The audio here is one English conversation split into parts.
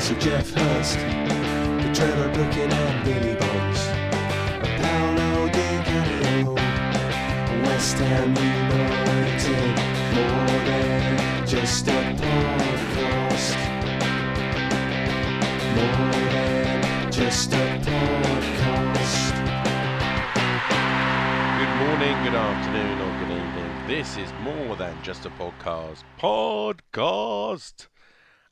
Sir Geoff Hurst, the Trevor Brooking and Billy Bonds, Paolo Di Canio, West Ham United, more than just a podcast, more than just a podcast. Good morning, good afternoon, or good evening. This is more than just a podcast. Podcast!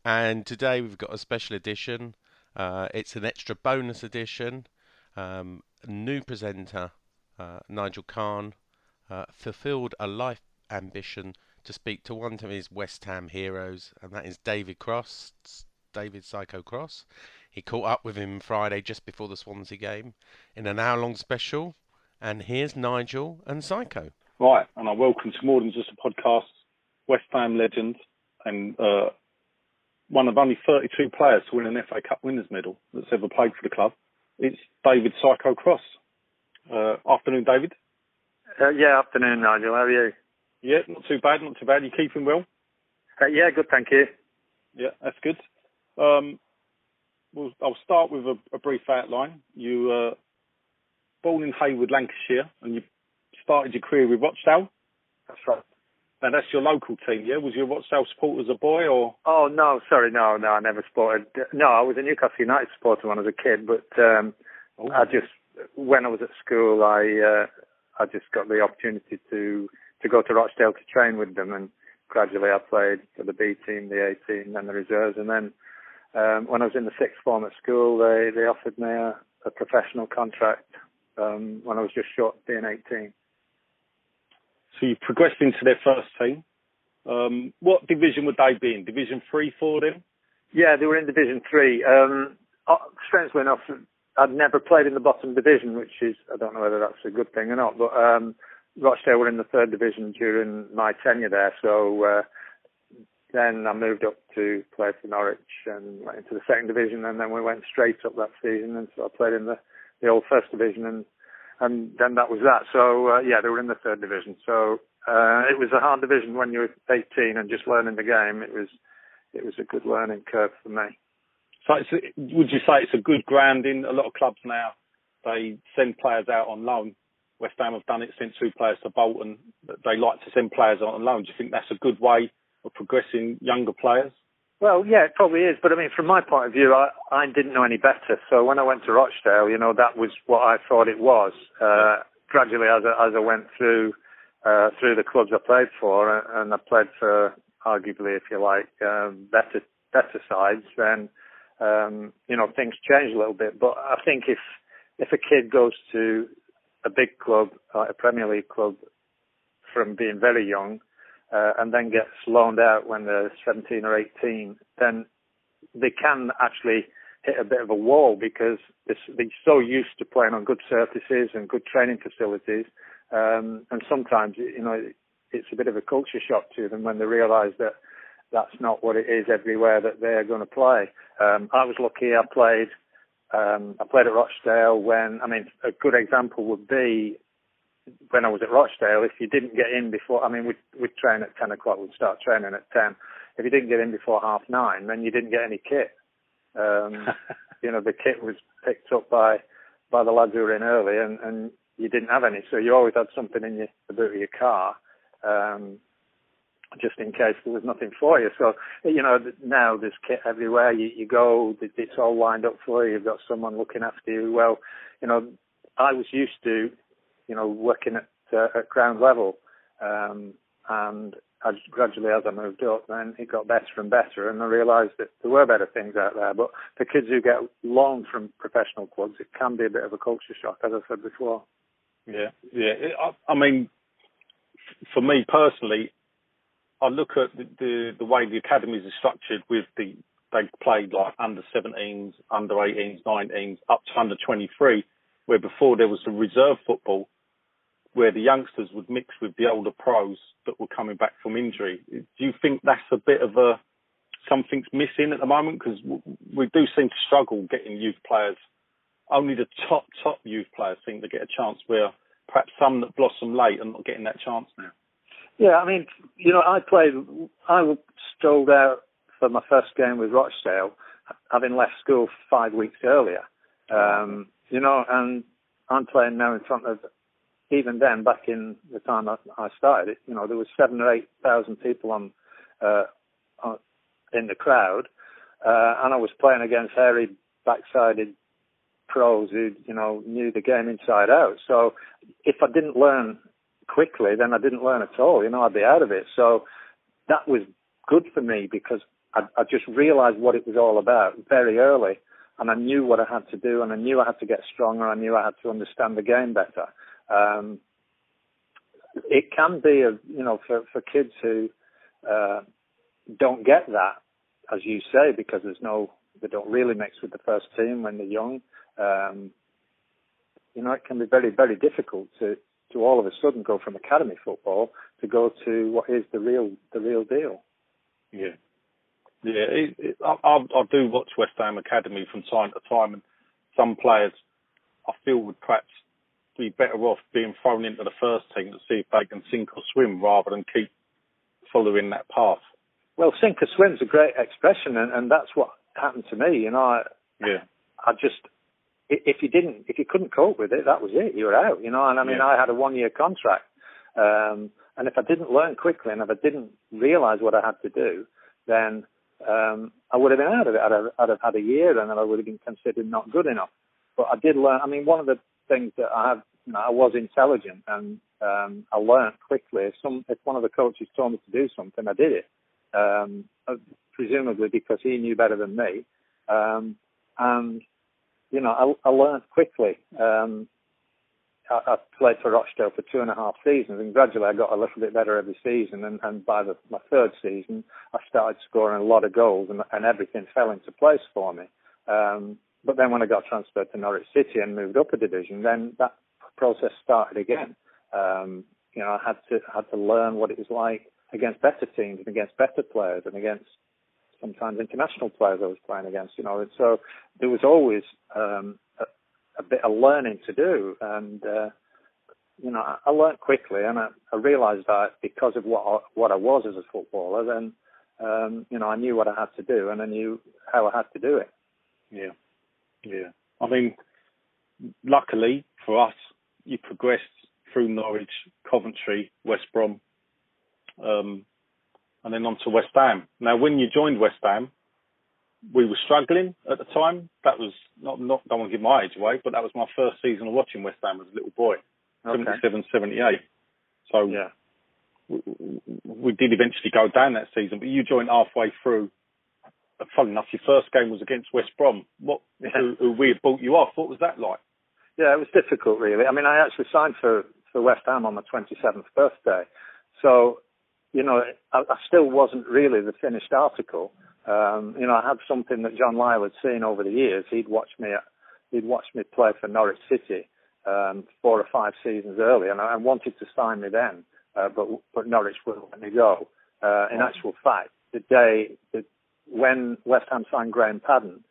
And today we've got a special edition. Uh, it's an extra bonus edition. Um, new presenter, uh, Nigel Kahn, uh, fulfilled a life ambition to speak to one of his West Ham heroes, and that is David Cross, David Psycho Cross. He caught up with him Friday just before the Swansea game in an hour long special. And here's Nigel and Psycho. Right, and I welcome to more than just a podcast, West Ham legend and uh, one of only 32 players to win an FA Cup winners medal that's ever played for the club. It's David Psycho Cross. Uh, afternoon, David. Uh, yeah, afternoon, Nigel. How are you? Yeah, not too bad, not too bad. You keeping well? Uh, yeah, good, thank you. Yeah, that's good. Um, well, I'll start with a, a brief outline. You uh, born in Heywood, Lancashire, and you started your career with Rochdale. That's right. And that's your local team, yeah? Was you a Rochdale supporter as a boy, or? Oh no, sorry, no, no, I never supported. No, I was a Newcastle United supporter when I was a kid, but um, Oh. I just when I was at school, I uh, I just got the opportunity to to go to Rochdale to train with them, and gradually I played for the B team, the A team, then the reserves, and then um, when I was in the sixth form at school, they they offered me a, a professional contract um, when I was just short of being 18. So you've progressed into their first team. Um, what division would they be in? Division three for them? Yeah, they were in Division Three. Um, uh, strangely enough, I'd never played in the bottom division, which is I don't know whether that's a good thing or not. But um, Rochdale were in the third division during my tenure there, so uh, then I moved up to play for Norwich and went into the second division, and then we went straight up that season, and so I played in the the old first division, and and then that was that. So uh, yeah, they were in the third division. So uh, it was a hard division when you were 18 and just learning the game. It was it was a good learning curve for me. So would you say it's a good grounding? A lot of clubs now they send players out on loan. West Ham have done it, sent two players to Bolton. They like to send players out on loan. Do you think that's a good way of progressing younger players? Well, yeah, it probably is. But I mean, from my point of view, I, I didn't know any better. So when I went to Rochdale, you know, that was what I thought it was. Uh, gradually, as I, as I went through uh, through the clubs I played for, uh, and I played for arguably, if you like, um, better better sides, then um, you know things change a little bit. But I think if if a kid goes to a big club, like a Premier League club, from being very young, uh, and then gets loaned out when they're 17 or 18, then they can actually hit a bit of a wall because they're, so used to playing on good surfaces and good training facilities. Um, and sometimes, you know, it's a bit of a culture shock to them when they realise that that's not what it is everywhere that they're going to play. Um, I was lucky. I played. Um, I played at Rochdale when. I mean, a good example would be when I was at Rochdale. If you didn't get in before, I mean, we'd, we'd train at ten o'clock. We'd start training at ten. If you didn't get in before half nine, then you didn't get any kit. Um, you know, the kit was picked up by by the lads who were in early, and, and you didn't have any. So you always had something in your, the boot of your car. Um, just in case there was nothing for you. So, you know, now there's kit everywhere. You, you go, it's all lined up for you. You've got someone looking after you. Well, you know, I was used to, you know, working at, uh, at ground level. Um, and as gradually as I moved up, then it got better and better, and I realised that there were better things out there. But for kids who get long from professional clubs, it can be a bit of a culture shock, as I said before. Yeah, yeah. I, I mean, for me personally, I look at the, the, the way the academies are structured with the they played like under 17s, under 18s, 19s, up to under 23, where before there was the reserve football, where the youngsters would mix with the older pros that were coming back from injury. Do you think that's a bit of a something's missing at the moment? Because we do seem to struggle getting youth players. Only the top top youth players seem to get a chance. Where perhaps some that blossom late are not getting that chance now. Yeah, I mean, you know, I played. I strolled out for my first game with Rochdale, having left school five weeks earlier. Um, you know, and I'm playing now in front of. Even then, back in the time I, started, it, you know, there was seven or eight thousand people on, uh, on in the crowd, uh, and I was playing against hairy, backsided pros who, you know, knew the game inside out. So if I didn't learn quickly, then I didn't learn at all. You know, I'd be out of it. So that was good for me because I, I just realized what it was all about very early. And I knew what I had to do and I knew I had to get stronger. I knew I had to understand the game better. Um, it can be, a, you know, for, for kids who uh, don't get that, as you say, because there's no, they don't really mix with the first team when they're young. Um, you know, it can be very, very difficult to, to all of a sudden go from academy football to go to what is the real the real deal. Yeah, yeah. It, it, I, I, I do watch West Ham Academy from time to time, and some players I feel would perhaps be better off being thrown into the first team to see if they can sink or swim rather than keep following that path. Well, sink or swim's a great expression, and, and that's what happened to me. You know, I, yeah, I just if you didn't, if you couldn't cope with it, that was it. You were out, you know. And I mean, yeah. I had a one-year contract, um, and if I didn't learn quickly and if I didn't realise what I had to do, then um, I would have been out of it. I'd have, I'd have had a year, and then I would have been considered not good enough. But I did learn. I mean, one of the things that I have, you know, I was intelligent, and um, I learned quickly. If some, if one of the coaches told me to do something, I did it. Um, presumably because he knew better than me. Um, and you know, I, I learned quickly. Um, I, I played for Rochdale for two and a half seasons, and gradually I got a little bit better every season. And, and by the, my third season, I started scoring a lot of goals, and, and everything fell into place for me. Um, but then when I got transferred to Norwich City and moved up a division, then that process started again. Um, you know, I had to had to learn what it was like against better teams and against better players and against sometimes international players I was playing against, you know. And so there was always um, a, a bit of learning to do, and uh, you know, I, I learned quickly, and I, I realised that because of what I, what I was as a footballer, then um, you know, I knew what I had to do, and I knew how I had to do it. Yeah, yeah. I mean, luckily for us, you progressed through Norwich, Coventry, West Brom. Um, and then on to West Ham. Now, when you joined West Ham, we were struggling at the time. That was not, not don't want to give my age away, but that was my first season of watching West Ham as a little boy, okay. 77, 78. So yeah. we, we did eventually go down that season, but you joined halfway through. Funny enough, your first game was against West Brom. What, who, who we had bought you off. What was that like? Yeah, it was difficult, really. I mean, I actually signed for for West Ham on my 27th birthday, so you know, I, I still wasn't really the finished article. Um, you know, I had something that John Lyall had seen over the years. He'd watched me, he'd watched me play for Norwich City um, four or five seasons earlier, and I wanted to sign me then, uh, but but Norwich wouldn't let me go. Uh, in actual fact, the day that when West Ham signed Graham Paddon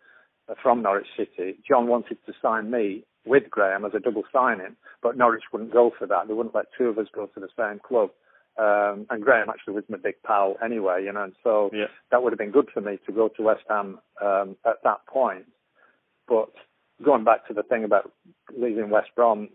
uh, from Norwich City, John wanted to sign me with Graham as a double signing, but Norwich wouldn't go for that. They wouldn't let two of us go to the same club. Um, and Graham actually was my big pal anyway, you know, and so yeah. that would have been good for me to go to West Ham um, at that point. But going back to the thing about leaving West Brom,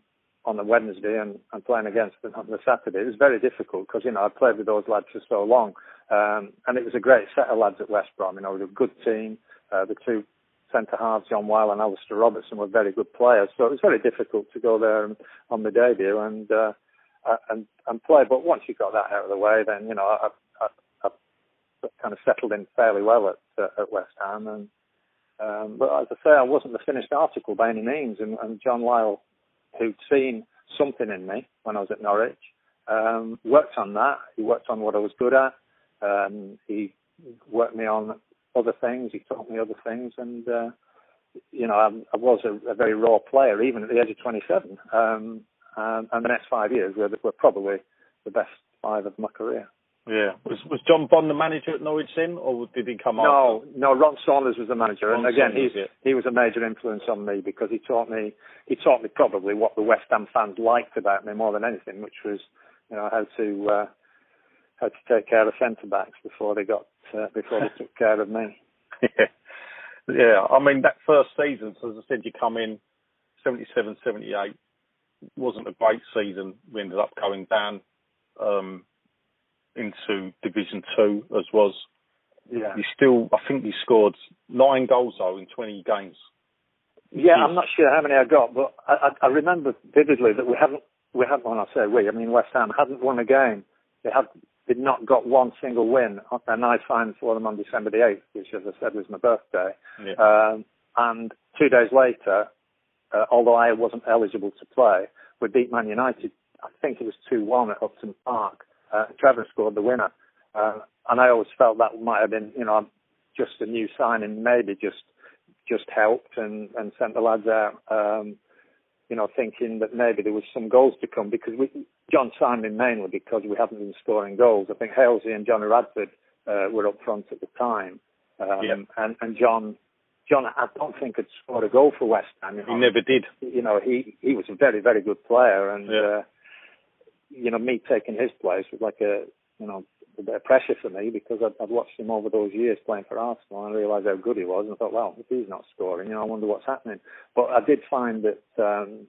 on the Wednesday and, and playing against them on the Saturday. It was very difficult because you know I played with those lads for so long, um, and it was a great set of lads at West Brom. You know, it was a good team. Uh, the two centre halves, John Wile and Alistair Robertson, were very good players. So it was very difficult to go there on the debut and uh, and and play. But once you got that out of the way, then you know I, I, I kind of settled in fairly well at uh, at West Ham. And um, but as I say, I wasn't the finished article by any means. And, and John Lyall, who'd seen something in me when I was at Norwich, um, worked on that. He worked on what I was good at. Um, he worked me on other things. He taught me other things, and uh, you know, I, I was a, a, very raw player even at the age of 27. Um, and, and the next five years were, were probably the best five of my career. Yeah. Was was John Bond the manager at Norwich then, or did he come no, after? No, Ron Saunders was the manager, Ron and again, he's, he was a major influence on me because he taught me he taught me probably what the West Ham fans liked about me more than anything, which was you know how to uh, how to take care of centre backs before they got uh, before they took care of me. yeah, yeah. I mean that first season, so as I said, you come in 77, 78 wasn't a great season. We ended up going down. Um, into Division Two as was. Yeah. You still, I think you scored nine goals though in 20 games. Yeah, I'm not sure how many I got, but I, I, I remember vividly that we haven't, we haven't, when I say we, I mean West Ham hadn't won a game. They had, did not got one single win, and I signed for them on December the 8th, which, as I said, was my birthday. Yeah. Um, and two days later, uh, although I wasn't eligible to play, we beat Man United. I think it was 2-1 at Upton Park uh, Trevor scored the winner. Uh, and I always felt that might have been, you know, just a new signing, maybe just just helped and, and sent the lads out, um, you know, thinking that maybe there was some goals to come because we, John signed me mainly because we haven't been scoring goals. I think Halesy and Johnny Radford uh, were up front at the time, um, yeah. and and John. John, I don't think had scored a goal for West Ham. You know. He never did. You know, he he was a very very good player, and yeah. uh, you know, me taking his place was like a, you know, a bit of pressure for me because I'd, I'd watched him over those years playing for Arsenal and I realised how good he was and I thought, well, if he's not scoring, you know, I wonder what's happening. But I did find that um,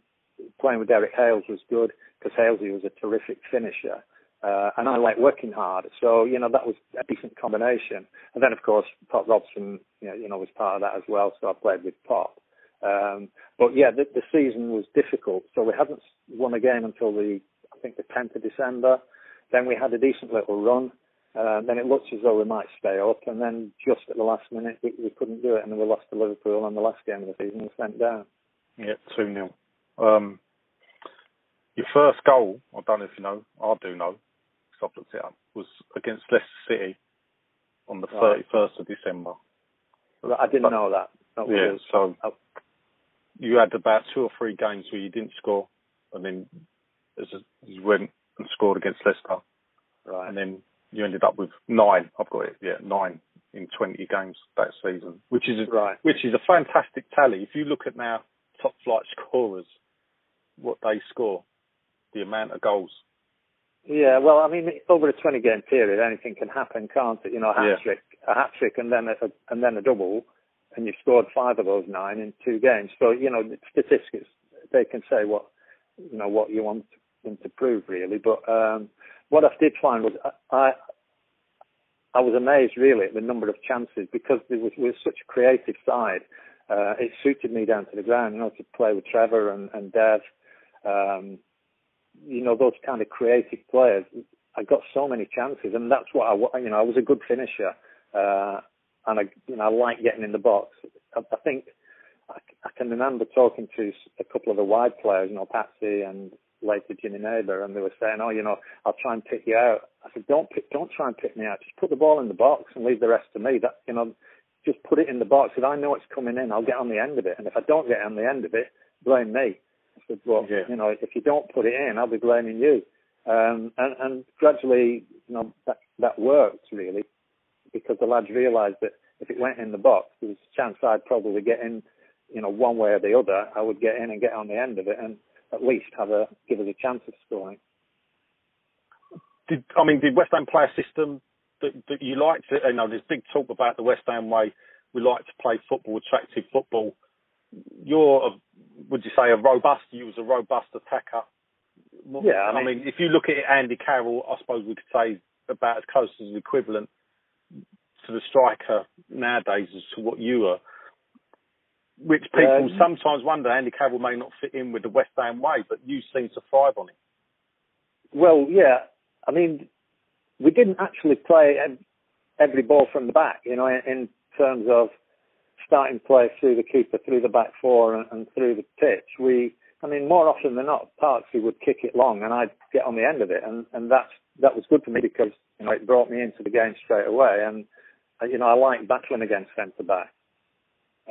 playing with Derek Hales was good because Halesy was a terrific finisher. Uh, and I like working hard, so you know that was a decent combination. And then, of course, Pop Robson, you know, you know was part of that as well. So I played with Pop. Um, but yeah, the, the season was difficult. So we hadn't won a game until the I think the 10th of December. Then we had a decent little run. Uh, then it looked as though we might stay up, and then just at the last minute we, we couldn't do it, and then we lost to Liverpool on the last game of the season and went down. Yeah, two 0 um, Your first goal, I don't know if you know, I do know, because I've looked it up, was against Leicester City on the thirty first of December. I didn't but, know that. that yeah, so oh. you had about two or three games where you didn't score, and then as you went and scored against Leicester. Right. And then you ended up with nine. I've got it. Yeah, nine in 20 games that season, which is a, right. which is a fantastic tally. If you look at now top flight scorers, what they score, the amount of goals. Yeah, well, I mean, over a 20 game period, anything can happen, can't it? You know, a hat trick, a hat trick, and then a, and then a double, and you've scored five of those nine in two games. So you know, statistics they can say what you know what you want them to prove really. But um, what I did find was I I was amazed really at the number of chances because there was, was such a creative side. Uh, it suited me down to the ground, you know, to play with Trevor and, and Dev. Um, you know, those kind of creative players. I got so many chances, and that's what I, you know, I was a good finisher, uh, and I, you know, I like getting in the box. I, I think I, I can remember talking to a couple of the wide players, you know, Patsy and later Jimmy Neighbour, and they were saying, "Oh, you know, I'll try and pick you out." I said, "Don't pick, don't try and pick me out. Just put the ball in the box and leave the rest to me. That you know, just put it in the box. If I know it's coming in, I'll get on the end of it. And if I don't get on the end of it, blame me." I said, "Well, yeah. you know, if you don't put it in, I'll be blaming you." Um, and, and gradually, you know, that that worked really because the lads realised that if it went in the box, there was a chance I'd probably get in, you know, one way or the other. I would get in and get on the end of it, and at least have a give us a chance of scoring. Did I mean did West Ham play a system that, that you liked? You know, there's big talk about the West Ham way. We like to play football, attractive football. you're, a, would you say, a robust? You was a robust attacker. Yeah, I I mean- mean, if you look at Andy Carroll, I suppose we could say about as close as an equivalent to the striker nowadays as to what you are. Which people Um, sometimes wonder, Andy Carroll may not fit in with the West Ham way, but you seem to thrive on it. Well, yeah. I mean, we didn't actually play every ball from the back, you know, in, in terms of starting play through the keeper, through the back four, and, and through the pitch. We, I mean, more often than not, Parksy would kick it long, and I'd get on the end of it, and and that's that was good for me because you know it brought me into the game straight away, and you know I like battling against centre back,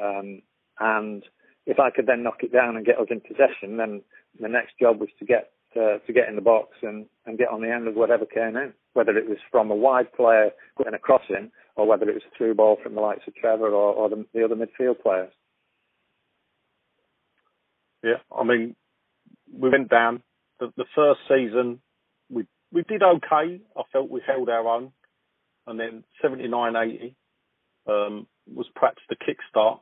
um, and if I could then knock it down and get us in possession, then the next job was to get uh, to get in the box and, and get on the end of whatever came in, whether it was from a wide player getting a cross in, or whether it was a through ball from the likes of Trevor or, or the, the other midfield players. Yeah, I mean, we went down the, the first season. We we did okay. I felt we held our own, and then 79, 80 um, was perhaps the kickstart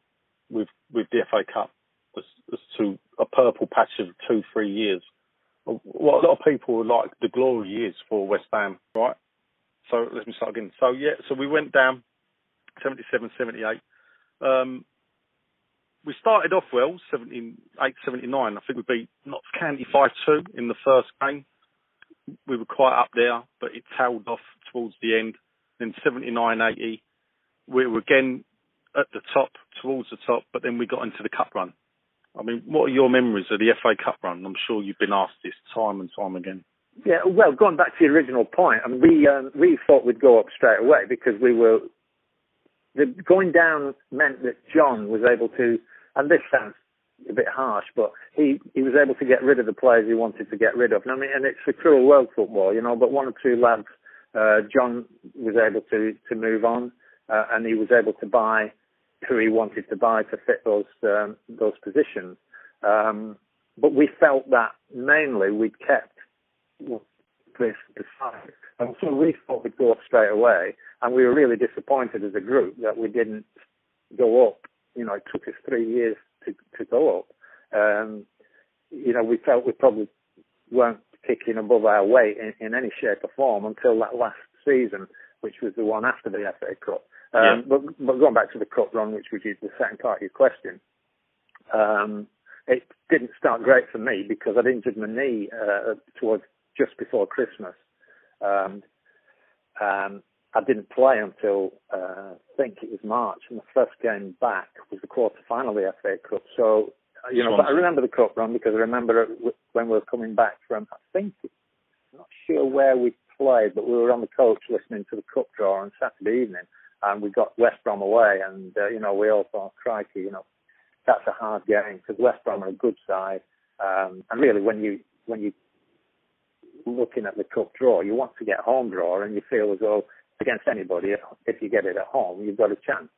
with with the FA Cup as, as to a purple patch of two three years. What a lot of people like the glory years for West Ham, right? So let me start again. So yeah, so we went down 77, 78. Um, we started off well, 78, 79. I think we beat Notts County 5-2 in the first game. We were quite up there, but it tailed off towards the end. Then 79, 80, we were again at the top, towards the top, but then we got into the cup run. I mean, what are your memories of the FA Cup run? I'm sure you've been asked this time and time again. Yeah, well, going back to the original point, I mean, we um, we thought we'd go up straight away because we were the, going down meant that John was able to, and this sounds a bit harsh, but he he was able to get rid of the players he wanted to get rid of. And I mean, and it's a cruel world football, you know. But one or two lads, uh, John was able to to move on, uh, and he was able to buy who he wanted to buy to fit those um, those positions. Um, but we felt that mainly we'd kept this decided. And so we thought we'd go up straight away, and we were really disappointed as a group that we didn't go up. You know, it took us three years to to go up. Um, you know, we felt we probably weren't kicking above our weight in, in any shape or form until that last season, which was the one after the FA Cup. Um, Yeah. but, but going back to the cup run, which was the second part of your question, um, it didn't start great for me because I'd injured my knee uh, towards just before Christmas. Um, um, I didn't play until uh, I think it was March, and the first game back was the quarter final of the FA Cup. So, uh, you know, but I remember the cup run because I remember when we were coming back from. I think I'm not sure where we played, but we were on the coach listening to the cup draw on Saturday evening, and we got West Brom away, and uh, you know we all thought, crikey, you know, that's a hard game because West Brom are a good side, um, and really when you when you looking at the cup draw, you want to get home draw, and you feel as though against anybody, if, you get it at home, you've got a chance.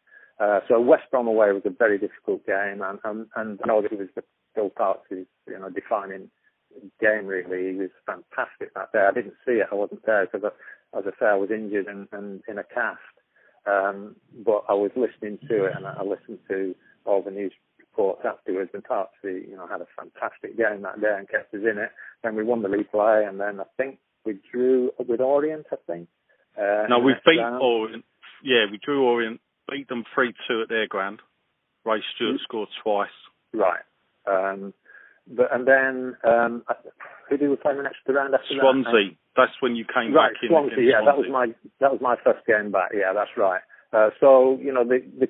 Uh, so West Brom away was a very difficult game, and and, and I know that it was Phil Parkes' you know defining game really. He was fantastic that day. I didn't see it. I wasn't there because, as I say, I was injured and, and in a cast. Um, but I was listening to it, and I, listened to all the news reports afterwards. And Parkes, you know, had a fantastic game that day and kept us in it. Then we won the replay, and then I think we drew with Orient. I think. Uh, No, we beat round. Orient. Yeah, we drew Orient, beat them 3 2 at their ground. Ray Stewart Mm. scored twice. Right. Um, but and then um, I- who did we play in the next round after that? Swansea. That's when you came Right, back in. Swansea. Yeah, that was my that was my first game back. Yeah, that's right. Uh, so you know the, the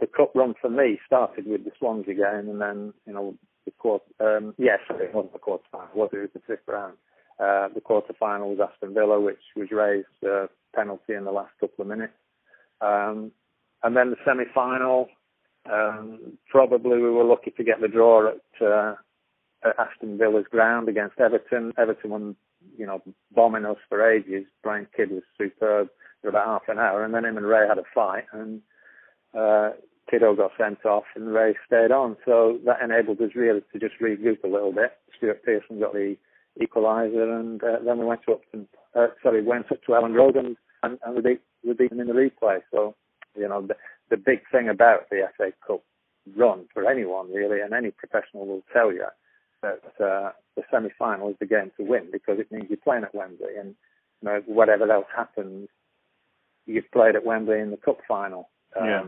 the cup run for me started with the Swansea game, and then you know the quarter. Um, yes, it wasn't the quarter final. Was it? It was the fifth round. Uh, the quarter final was Aston Villa, which was raised uh, penalty in the last couple of minutes. Um, and then the semi final. Um, probably we were lucky to get the draw at, uh, at Aston Villa's ground against Everton. Everton won, you know, bombing us for ages. Brian Kidd was superb for about half an hour, and then him and Ray had a fight, and uh, Kiddo got sent off, and Ray stayed on. So that enabled us really to just regroup a little bit. Stuart Pearson got the equaliser, and uh, then we went to Upton. Uh, sorry, went up to Elland Road, and, and, and we beat we beat them in the replay. So, you know, the, the big thing about the FA Cup run for anyone really, and any professional will tell you that uh, the semi-final is the game to win because it means you're playing at Wembley, and you know, whatever else happens, you've played at Wembley in the cup final. Um, Yeah.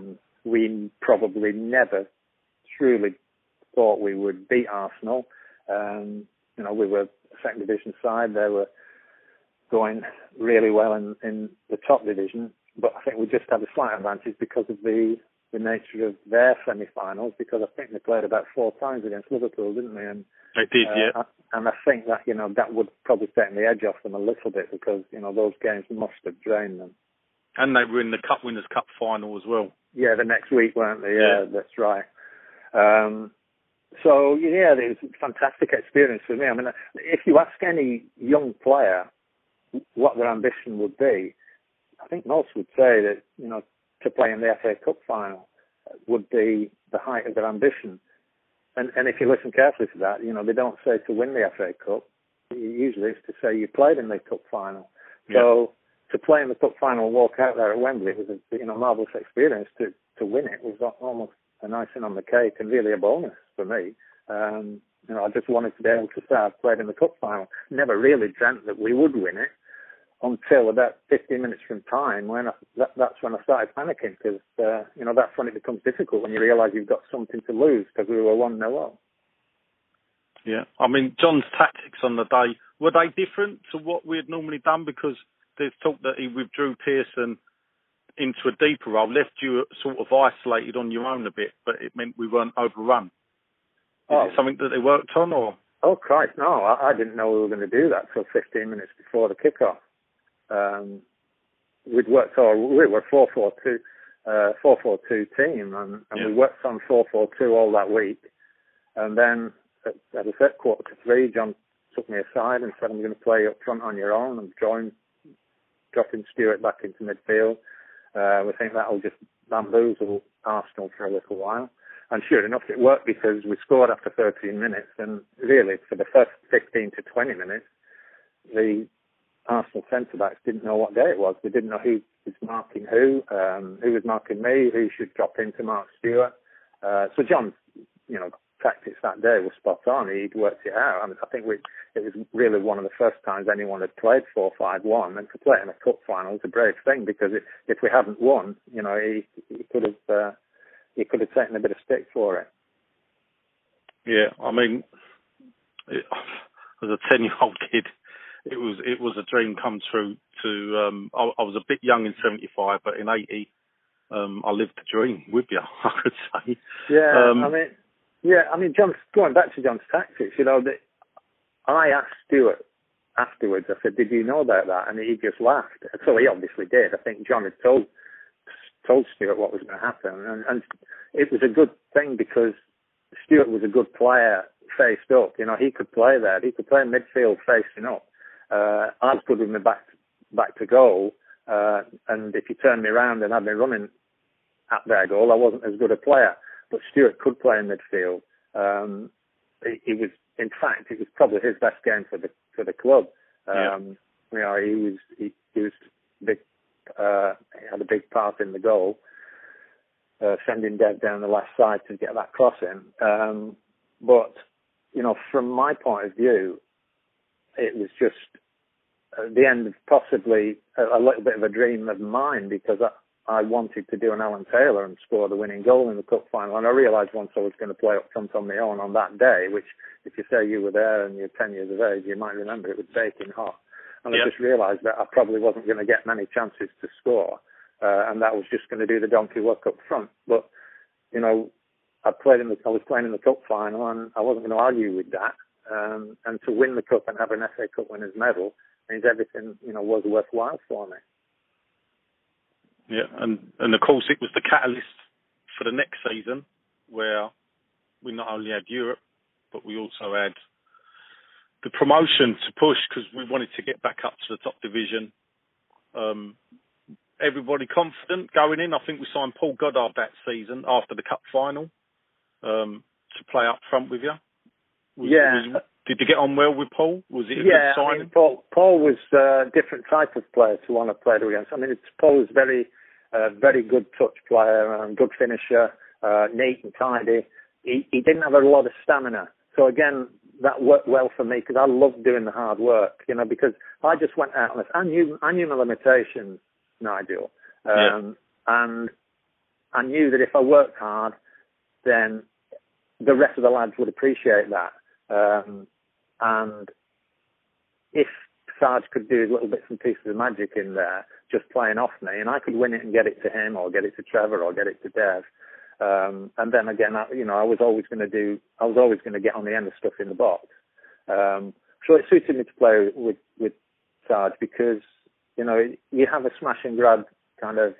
We probably never truly thought we would beat Arsenal. Um, you know, we were a second division side. They were going really well in, in the top division, but I think we just had a slight advantage because of the the nature of their semi-finals. Because I think they played about four times against Liverpool, didn't they? And They did, uh, yeah. and I think that you know that would probably take the edge off them a little bit because you know those games must have drained them. And they were in the Cup Winners' Cup final as well. Yeah, the next week, weren't they? Yeah, that's right. Um, so yeah, it was a fantastic experience for me. I mean, if you ask any young player what their ambition would be, I think most would say that you know to play in the FA Cup final would be the height of their ambition. And and if you listen carefully to that, you know they don't say to win the FA Cup. Usually it's to say you played in the cup final. So to play in the cup final and walk out there at Wembley was a you know a marvelous experience. To to win it was almost an icing on the cake and really a bonus for me. Um, you know, I just wanted to be able to say I've played in the cup final. Never really dreamt that we would win it until about 15 minutes from time when I, that, that's when I started panicking because uh, you know that's when it becomes difficult when you realise you've got something to lose because we were one 0 up. Yeah. I mean, John's tactics on the day, were they different to what we had normally done? Because there's talk that he withdrew Pearson into a deeper role, left you sort of isolated on your own a bit, but it meant we weren't overrun. Is Oh. it something that they worked on or? Oh Christ, no! I, I didn't know we were going to do that till 15 minutes before the kickoff. Um, we'd worked all we were 4-4-2, uh, 4-4-2 team, and, and Yeah. we worked on 4-4-2 all that week. And then at, at a set quarter to three, John took me aside and said, "I'm going to play up front on your own and join, dropping Stuart back into midfield. Uh, we think that'll just bamboozle Arsenal for a little while." And sure enough, it worked because we scored after 13 minutes, and really for the first 15 to 20 minutes, the Arsenal centre backs didn't know what day it was. They didn't know who was marking who, um, who was marking me, who should drop in to mark Stuart. Uh, so John's, you know, tactics that day were spot on. He'd worked it out. I, mean, I think we, it was really one of the first times anyone had played 4-5-1, and to play in a cup final was a brave thing because if, if we hadn't won, you know, he, he could have uh, he could have taken a bit of stick for it. Yeah, I mean, it, as a ten-year-old kid, it was it was a dream come true. To um, I, I was a bit young in '75, but in '80, um, I lived the dream with you. I could say. Yeah, Um, I mean, yeah, I mean, John's going back to John's tactics. You know, that I asked Stuart afterwards. I said, "Did you know about that?" And he just laughed. So he obviously did. I think John had told told Stuart what was going to happen, and, and it was a good thing because Stuart was a good player faced up. You know, he could play there. He could play midfield facing up. Uh, I was good with my back back to goal, uh, and if you turned me around and had me running at their goal, I wasn't as good a player. But Stuart could play in midfield. Um, he, he was, in fact, it was probably his best game for the for the club. Um, You know, he was he, he was big. Uh, he had a big part in the goal, uh, sending Dev down the left side to get that cross in. Um, but you know, from my point of view, it was just the end of possibly a, a little bit of a dream of mine because I, I wanted to do an Alan Taylor and score the winning goal in the cup final. And I realised once I was going to play up front on my own on that day, which if you say you were there and you're 10 years of age, you might remember it was baking hot. And Yeah. I just realised that I probably wasn't going to get many chances to score. Uh, and that was just going to do the donkey work up front. But, you know, I played in the, I was playing in the cup final and I wasn't going to argue with that. Um, and to win the cup and have an FA Cup winners medal means everything, you know, was worthwhile for me. Yeah, and and of course it was the catalyst for the next season, where we not only had Europe, but we also had the promotion to push because we wanted to get back up to the top division. Um, everybody confident going in. I think we signed Paul Goddard that season after the cup final um, to play up front with you. Was- Yeah. was- did you get on well with Paul? Was it a yeah, good I mean, Paul, Paul was a different type of player to one I played against. I mean, it's, Paul was very, uh, very good touch player and good finisher. uh, neat and tidy. He, he didn't have a lot of stamina. So again, that worked well for me because I loved doing the hard work, you know, because I just went out and I knew, I knew my limitations, Nigel. Um, yeah. and I knew that if I worked hard, then the rest of the lads would appreciate that. Um, and if Sarge could do his little bits and pieces of magic in there, just playing off me, and I could win it and get it to him, or get it to Trevor, or get it to Dev. Um, and then again, I, you know, I was always going to do, I was always going to get on the end of stuff in the box. Um, so it suited me to play with with Sarge because you know you have a smash and grab kind of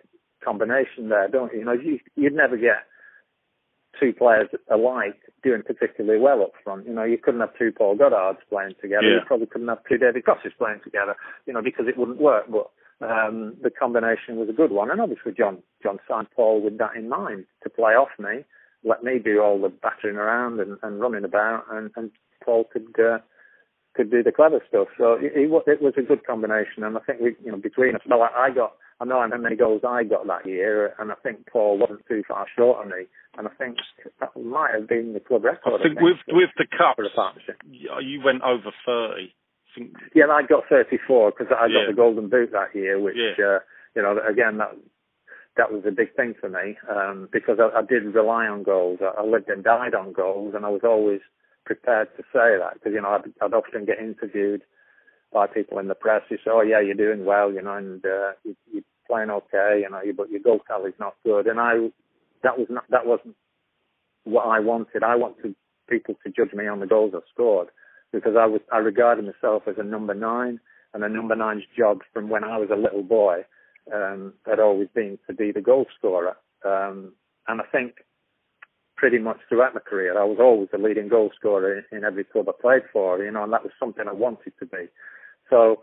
combination there, don't you? You know, you, you'd never get two players alike doing particularly well up front. You know, you couldn't have two Paul Goddards playing together. Yeah. You probably couldn't have two David Crosses playing together, you know, because it wouldn't work. But um, the combination was a good one. And obviously John, John signed Paul with that in mind to play off me, let me do all the battering around and, and running about and, and Paul could, uh, could do the clever stuff. So it, it, it was a good combination. And I think we, you know, between us, well, I, I got, I know how many goals I got that year, and I think Paul wasn't too far short of me. And I think that might have been the club record. I think, I think with with the cup, the partnership. you went over thirty. I think. Yeah, I got 34 because I got Yeah. the Golden Boot that year, which Yeah. uh, you know again that that was a big thing for me um, because I, I did rely on goals. I, I lived and died on goals, and I was always prepared to say that because you know I'd, I'd often get interviewed by people in the press who say, "Oh yeah, you're doing well," you know, and uh, you, you're playing okay, you know, but your goal tally's not good. And I, that was not that wasn't what I wanted. I wanted people to judge me on the goals I scored because I was I regarded myself as a number nine, and a number nine's job from when I was a little boy um, had always been to be the goal scorer. Um, and I think pretty much throughout my career, I was always the leading goal scorer in, in every club I played for, you know, and that was something I wanted to be. So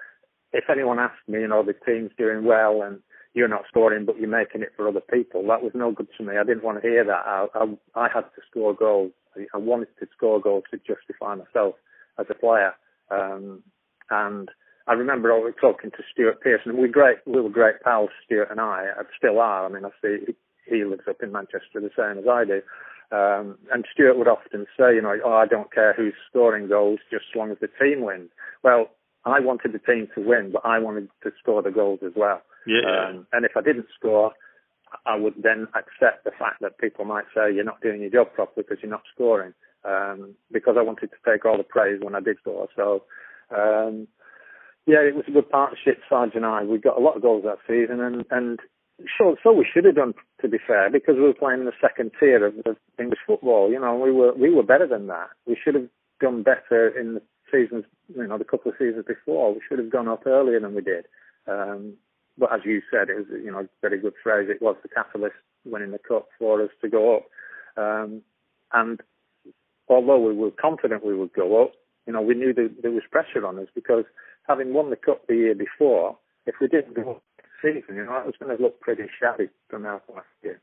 if anyone asked me, you know, the team's doing well and you're not scoring, but you're making it for other people, that was no good to me. I didn't want to hear that. I, I, I had to score goals. I, wanted to score goals to justify myself as a player. Um, and I remember always talking to Stuart Pearson, and we great, we were great pals, Stuart and I, I still are. I mean, I see he lives up in Manchester the same as I do. Um, and Stuart would often say, you know, oh, I don't care who's scoring goals, just as long as the team wins. Well, I wanted the team to win, but I wanted to score the goals as well. Yeah. Um, and if I didn't score, I would then accept the fact that people might say you're not doing your job properly because you're not scoring. Um, because I wanted to take all the praise when I did score. So, um, yeah, it was a good partnership, Sarge and I. We got a lot of goals that season, and and sure, so we should have done, to be fair, because we were playing in the second tier of, of English football. You know, we were we were better than that. We should have done better in the seasons, you know, the couple of seasons before. We should have gone up earlier than we did. Um, but as you said, it was, you know, a very good phrase. It was the catalyst winning the cup for us to go up. Um, and although we were confident we would go up, you know, we knew that there was pressure on us because having won the cup the year before, if we didn't go up season, you know, it was going to look pretty shabby from our last year.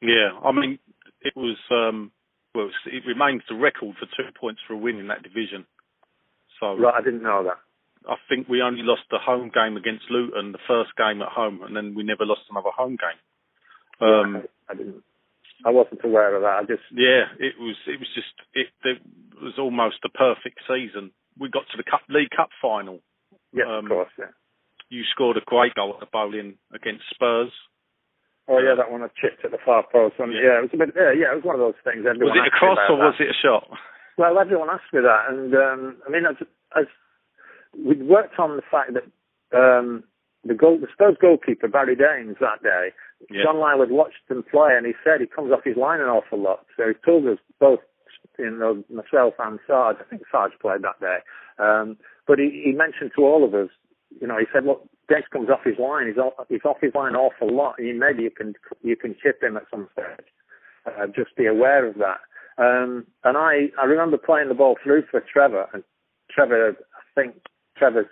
Yeah, I mean, it was. um Well, it remains the record for two points for a win in that division. So Right, I didn't know that. I think we only lost the home game against Luton, the first game at home, and then we never lost another home game. Um, I, I didn't. I wasn't aware of that. I just yeah, it was. It was just. It, it was almost a perfect season. We got to the cup, League Cup final. yes, Um, of course, yeah. You scored a great goal at the Boleyn against Spurs. Oh yeah, that one I chipped at the far post. And, Yeah. yeah. it was a bit. Yeah, yeah, it was one of those things. Everyone was it a cross or that. was it a shot? Well, everyone asked me that, and um, I mean, as, as we'd worked on the fact that um, the goal, the Spurs goalkeeper Barry Daines that day, Yeah. John Lyall had watched him play, and he said he comes off his line an awful lot. So he told us both, you know, myself and Sarge. I think Sarge played that day, um, but he, he mentioned to all of us, you know, he said, look, Daines comes off his line. He's off, he's off his line an awful lot. You, maybe you can you can chip him at some stage. Uh, just be aware of that. Um, and I, I remember playing the ball through for Trevor, and Trevor, I think Trevor's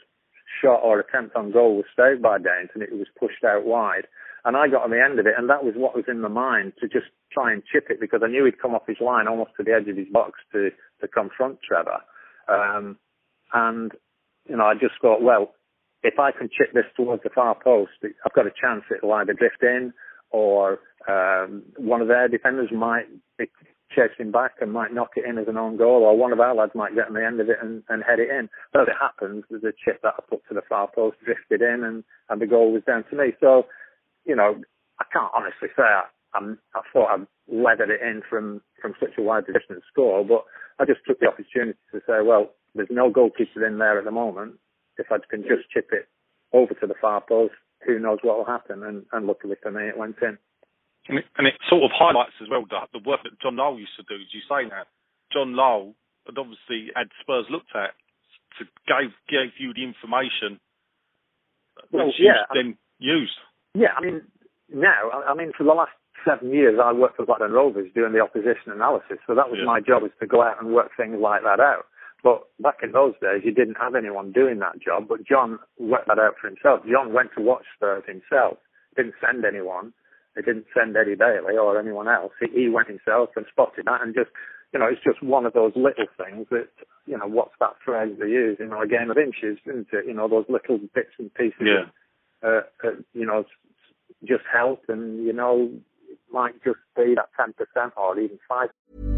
shot or attempt on goal was saved by Daines, and it was pushed out wide. And I got on the end of it, and that was what was in my mind to just try and chip it because I knew he'd come off his line almost to the edge of his box to to confront Trevor. Um, and you know, I just thought, well, if I can chip this towards the far post, I've got a chance it'll either drift in or um, one of their defenders might be chasing back and might knock it in as an own goal, or one of our lads might get on the end of it and, and head it in. But as it happens, the chip that I put to the far post drifted in, and, and the goal was down to me. So, you know, I can't honestly say I, I'm, I thought I'd leathered it in from, from such a wide distance score, but I just took the opportunity to say, well, there's no goalkeeper in there at the moment. If I can just chip it over to the far post, who knows what will happen? And, and luckily for me, it went in. And it, and it sort of highlights as well the, the work that John Lyall used to do. As you say now, John Lyall had obviously had Spurs looked at to gave gave you the information Well, which yeah, you then used. Yeah, I mean, now, I I mean, for the last seven years, I worked for Blackburn Rovers doing the opposition analysis. So that was Yeah. my job, was to go out and work things like that out. But back in those days, you didn't have anyone doing that job. But John worked that out for himself. John went to watch Spurs himself. Didn't send anyone. He didn't send Eddie Bailey or anyone else. He, he went himself and spotted that and just, you know, it's just one of those little things that, you know, what's that phrase they use? You know, a game of inches, isn't it? You know, those little bits and pieces Yeah. uh, uh, you know, just help and, you know, it might just be that 10% or even 5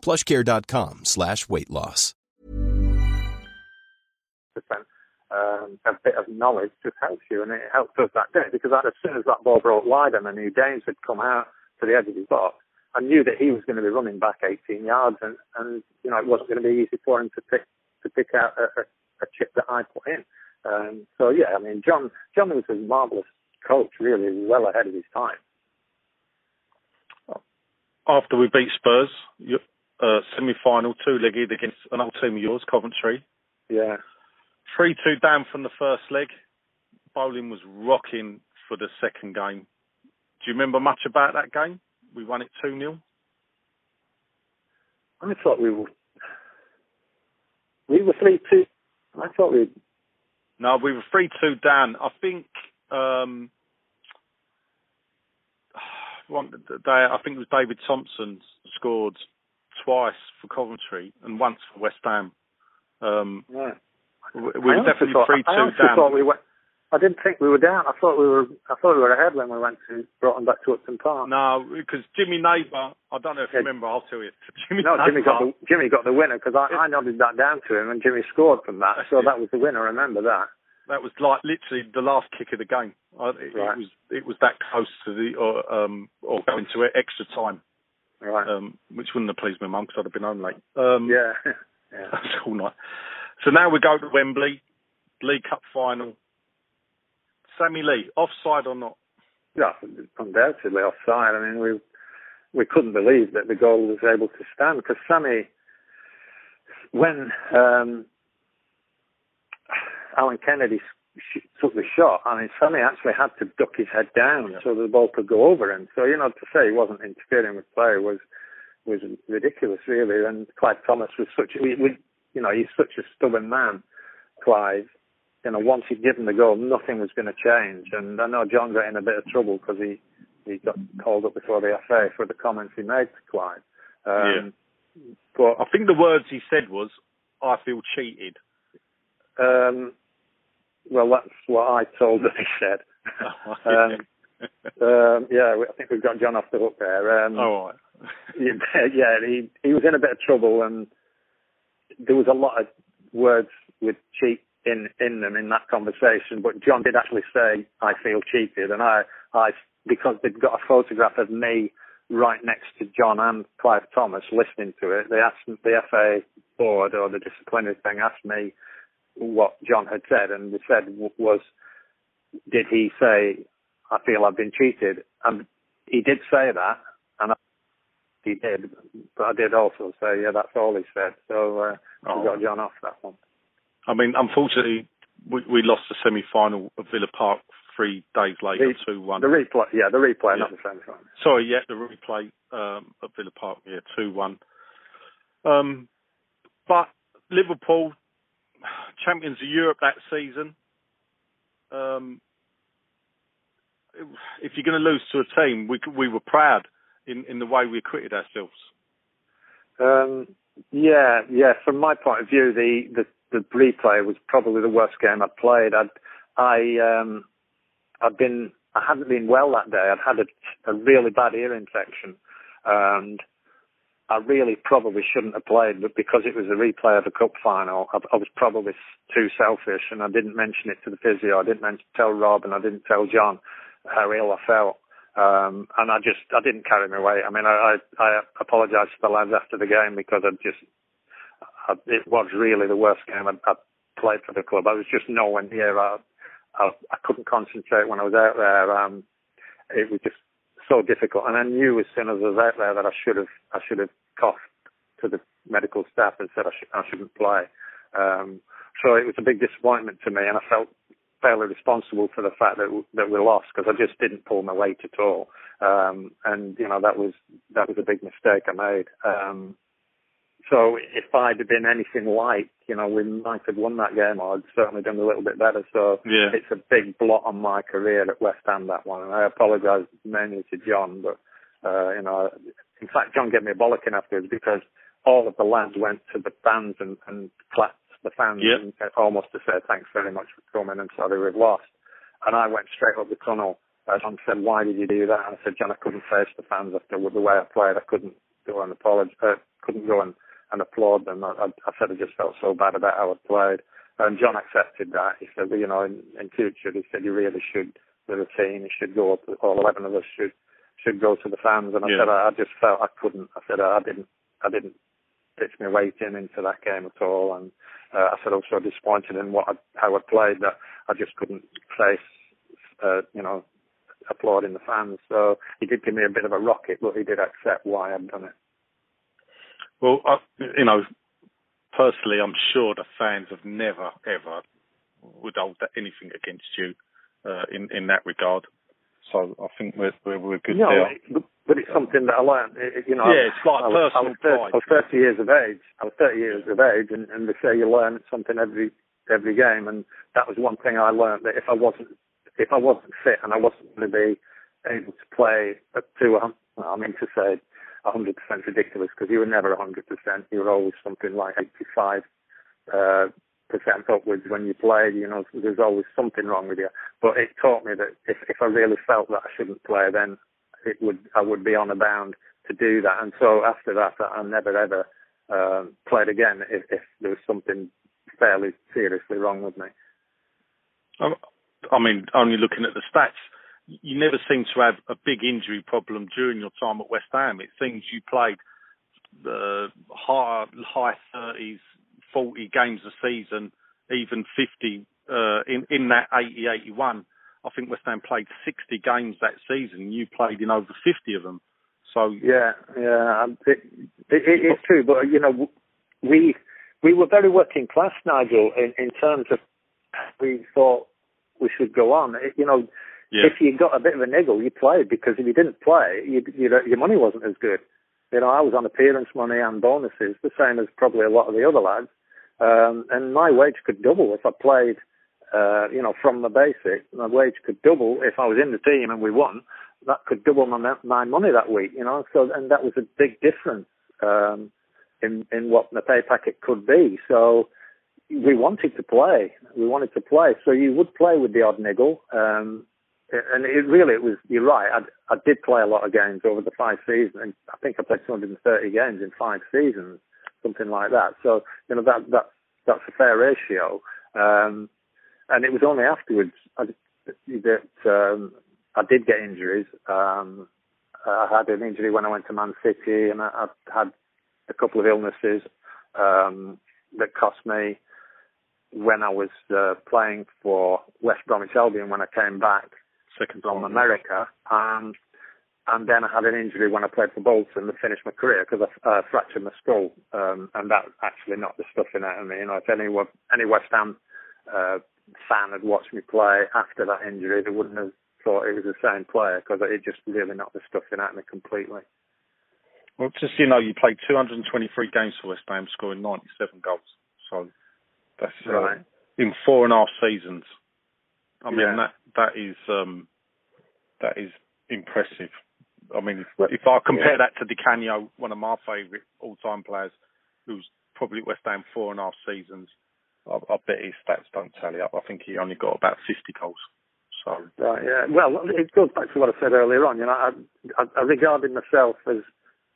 plushcare.com slash weight loss. um, a bit of knowledge just helps you, and it helped us that day because as soon as that ball broke wide and I knew Daines had come out to the edge of his box, I knew that he was going to be running back 18 yards, and, and you know it wasn't going to be easy for him to pick to pick out a, a, a chip that I put in. Um, so yeah, I mean John John was a marvelous coach, really well ahead of his time. After we beat Spurs, you- uh, semi-final, two-legged against an old team of yours, Coventry. Yeah, 3 2 down from the first leg. Boleyn was rocking for the second game. Do you remember much about that game? We won it 2 0. I thought we were we were three two. I thought we No, we were 3 2 down. I think. Um, one day, I think it was David Thompson scored twice for Coventry and once for West Ham. Um, yeah. we we were definitely thought- three two down. we went. I didn't think we were down. I thought we were. I thought we were ahead when we went to brought them back to Upton Park. No, because Jimmy Neighbour, I don't know if you Yeah. remember, I'll tell you. Jimmy No, Jimmy got the Jimmy got the winner because I, I nodded that down to him and Jimmy scored from that. So it. that was the winner. I remember that. that was like literally the last kick of the game. It, Right. it was it was that close to the or um or going to extra time, Right. um, which wouldn't have pleased my mum because I'd have been home late. Um, yeah. yeah. all night. So now we go to Wembley, League Cup final. Sammy Lee, offside or not? Yeah, undoubtedly offside. I mean, we we couldn't believe that the goal was able to stand because Sammy, when um, Alan Kennedy took the shot, I mean, Sammy actually had to duck his head down so the ball could go over him. So you know, to say he wasn't interfering with play was was ridiculous, really. And Clive Thomas was such, we, we, you know, he's such a stubborn man, Clive. you know, once he'd given the goal, nothing was going to change. And I know John got in a bit of trouble because he he got called up before the FA for the comments he made to Clive. Um, yeah. But I think the words he said was, "I feel cheated." Um, well, that's what I told that he said. um, um, yeah, I think we've got John off the hook there. Um, All right. yeah, he he was in a bit of trouble, and there was a lot of words with cheat in in them in that conversation. But John did actually say, "I feel cheated," and I I because they've got a photograph of me right next to John and Clive Thomas listening to it. They asked the FA board or the disciplinary thing asked me what John had said, and they said was, did he say, "I feel I've been cheated"? And he did say that, and I, he did, but I did also say, yeah, that's all he said. So uh, Oh. we got John off that one. I mean, unfortunately, we, we lost the semi-final of Villa Park three days later, The- two one. The replay, yeah, the replay, Yeah. not the semi-final. Sorry, yeah, the replay um, at Villa Park, yeah, two one. Um, but Liverpool, champions of Europe that season. Um, if you're going to lose to a team, we we were proud in, in the way we acquitted ourselves. Um, yeah, yeah. From my point of view, the, the the replay was probably the worst game I'd played. I'd I um I'd been I hadn't been well that day. I'd had a, a really bad ear infection, and I really probably shouldn't have played. But because it was a replay of a cup final, I, I was probably too selfish, and I didn't mention it to the physio. I didn't mention, tell Rob, and I didn't tell John how ill I felt. Um, and I just, I didn't carry my weight. I mean, I, I, I apologised to the lads after the game because I just, I, it was really the worst game I'd, I'd played for the club. I was just nowhere near. I, I, I couldn't concentrate when I was out there. Um, it was just so difficult. And I knew as soon as I was out there that I should have, I should have coughed to the medical staff and said I, sh- I shouldn't play. Um, so it was a big disappointment to me, and I felt fairly responsible for the fact that that we lost because I just didn't pull my weight at all. Um, and you know that was that was a big mistake I made. Um, so if I'd have been anything like, you know, we might have won that game, or I'd certainly done a little bit better. So Yeah. it's a big blot on my career at West Ham that one, and I apologise mainly to John, but uh, you know, in fact, John gave me a bollocking afterwards because all of the lads went to the fans and, and clapped the fans Yep. and almost to say thanks very much for coming and sorry we've lost. And I went straight up the tunnel. Uh, John said, "Why did you do that?" And I said, "John, I couldn't face the fans after the way I played. I couldn't go and apologize. Uh, couldn't go and, and applaud them. I, I, I said I just felt so bad about how I played." And John accepted that. He said, "You know, in, in future, he said you really should, with a team, you should go up. All eleven of us should should go to the fans." And I Yeah. said, I, "I just felt I couldn't." I said, "I didn't. I didn't pitch my weight in into that game at all." And uh, I said, "I was so disappointed in what I, how I played that I just couldn't face, uh, you know." applauding the fans so he did give me a bit of a rocket but he did accept why I'd done it Well, I, you know, personally, I'm sure the fans have never ever would hold anything against you uh, in in that regard. So I think we're we're, we're good no, there. but, but it's something that I learned. It, it- you know, Yeah, it's like I was, I was, 30, pride. I was 30 years of age. I was 30 years of age, and, and they say you learn something every every game, and that was one thing I learned that if I wasn't if I wasn't fit and I wasn't going to be able to play up to, well, I mean to say 100% ridiculous because you were never 100%. You were always something like 85 uh, percent upwards when you played. You know, there's always something wrong with you. But it taught me that if if I really felt that I shouldn't play, then it would I would be on a bound to do that. And so after that, I never ever um, played again if, if there was something fairly seriously wrong with me. I I mean, only looking at the stats, you never seem to have a big injury problem during your time at West Ham. It seems you played the high high thirties, forty games a season, even fifty uh, in in that 80, 81. I think West Ham played sixty games that season. You played in over fifty of them. So Yeah, yeah, it, it, it is true. But you know, we we were very working class, Nigel, in, in terms of we thought we should go on. It, you know, yeah, if you got a bit of a niggle, you played because if you didn't play, you, you, your money wasn't as good. You know, I was on appearance money and bonuses, the same as probably a lot of the other lads. Um, and my wage could double if I played uh, you know, from the basic, my wage could double if I was in the team and we won. That could double my my money that week, you know. So and that was a big difference um, in in what the pay packet could be. So we wanted to play. We wanted to play. So you would play with the odd niggle. Um, and it really, it was, you're right. I, I did play a lot of games over the five seasons. I think I played 230 games in five seasons, something like that. So, you know, that, that, that's a fair ratio. Um, and it was only afterwards I, that, um, I did get injuries. Um, I had an injury when I went to Man City and I, I had a couple of illnesses, um, that cost me when I was uh, playing for West Bromwich Albion when I came back second from America. Um, and then I had an injury when I played for Bolton to finish my career because I uh, fractured my skull, um, and that actually knocked the stuffing out of me. You know, if any any West Ham uh, fan had watched me play after that injury, they wouldn't have thought it was the same player because it just really knocked the stuffing out of me completely. Well, just you know, you played 223 games for West Ham, scoring 97 goals. So that's uh, right. in four and a half seasons. I mean, yeah. that that is um, that is impressive. I mean, if, if I compare yeah. that to Di Canio, one of my favourite all-time players, who's probably at West Ham four and a half seasons, I, I bet his stats don't tally up. I think he only got about 50 goals. So right, yeah. Well, it goes back to what I said earlier on. You know, I, I, I regarded myself as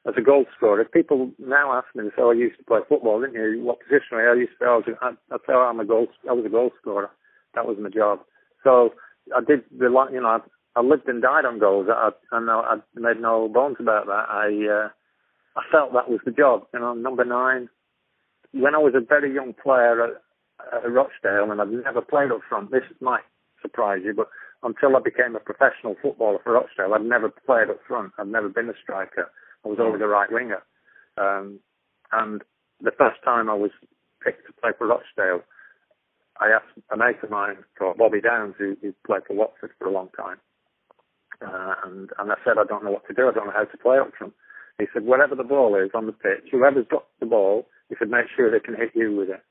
as a goal scorer. People now ask me, "So I used to play football, didn't you? What position are you?" I used to. I was. I, I say, oh, I'm a goal. I was a goal scorer. That was my job. So I did the you know I, I lived and died on goals. I, I know I made no bones about that. I uh, I felt that was the job. You know, number nine. When I was a very young player at, at Rochdale, and I'd never played up front. This might surprise you, but until I became a professional footballer for Rochdale, I'd never played up front. I'd never been a striker. I was always a right winger. Um, and the first time I was picked to play for Rochdale, I asked a mate of mine called Bobby Downes, who, who played for Watford for a long time, uh, and and I said I don't know what to do. I don't know how to play up front. He said wherever the ball is on the pitch, whoever's got the ball, he said make sure they can hit you with it.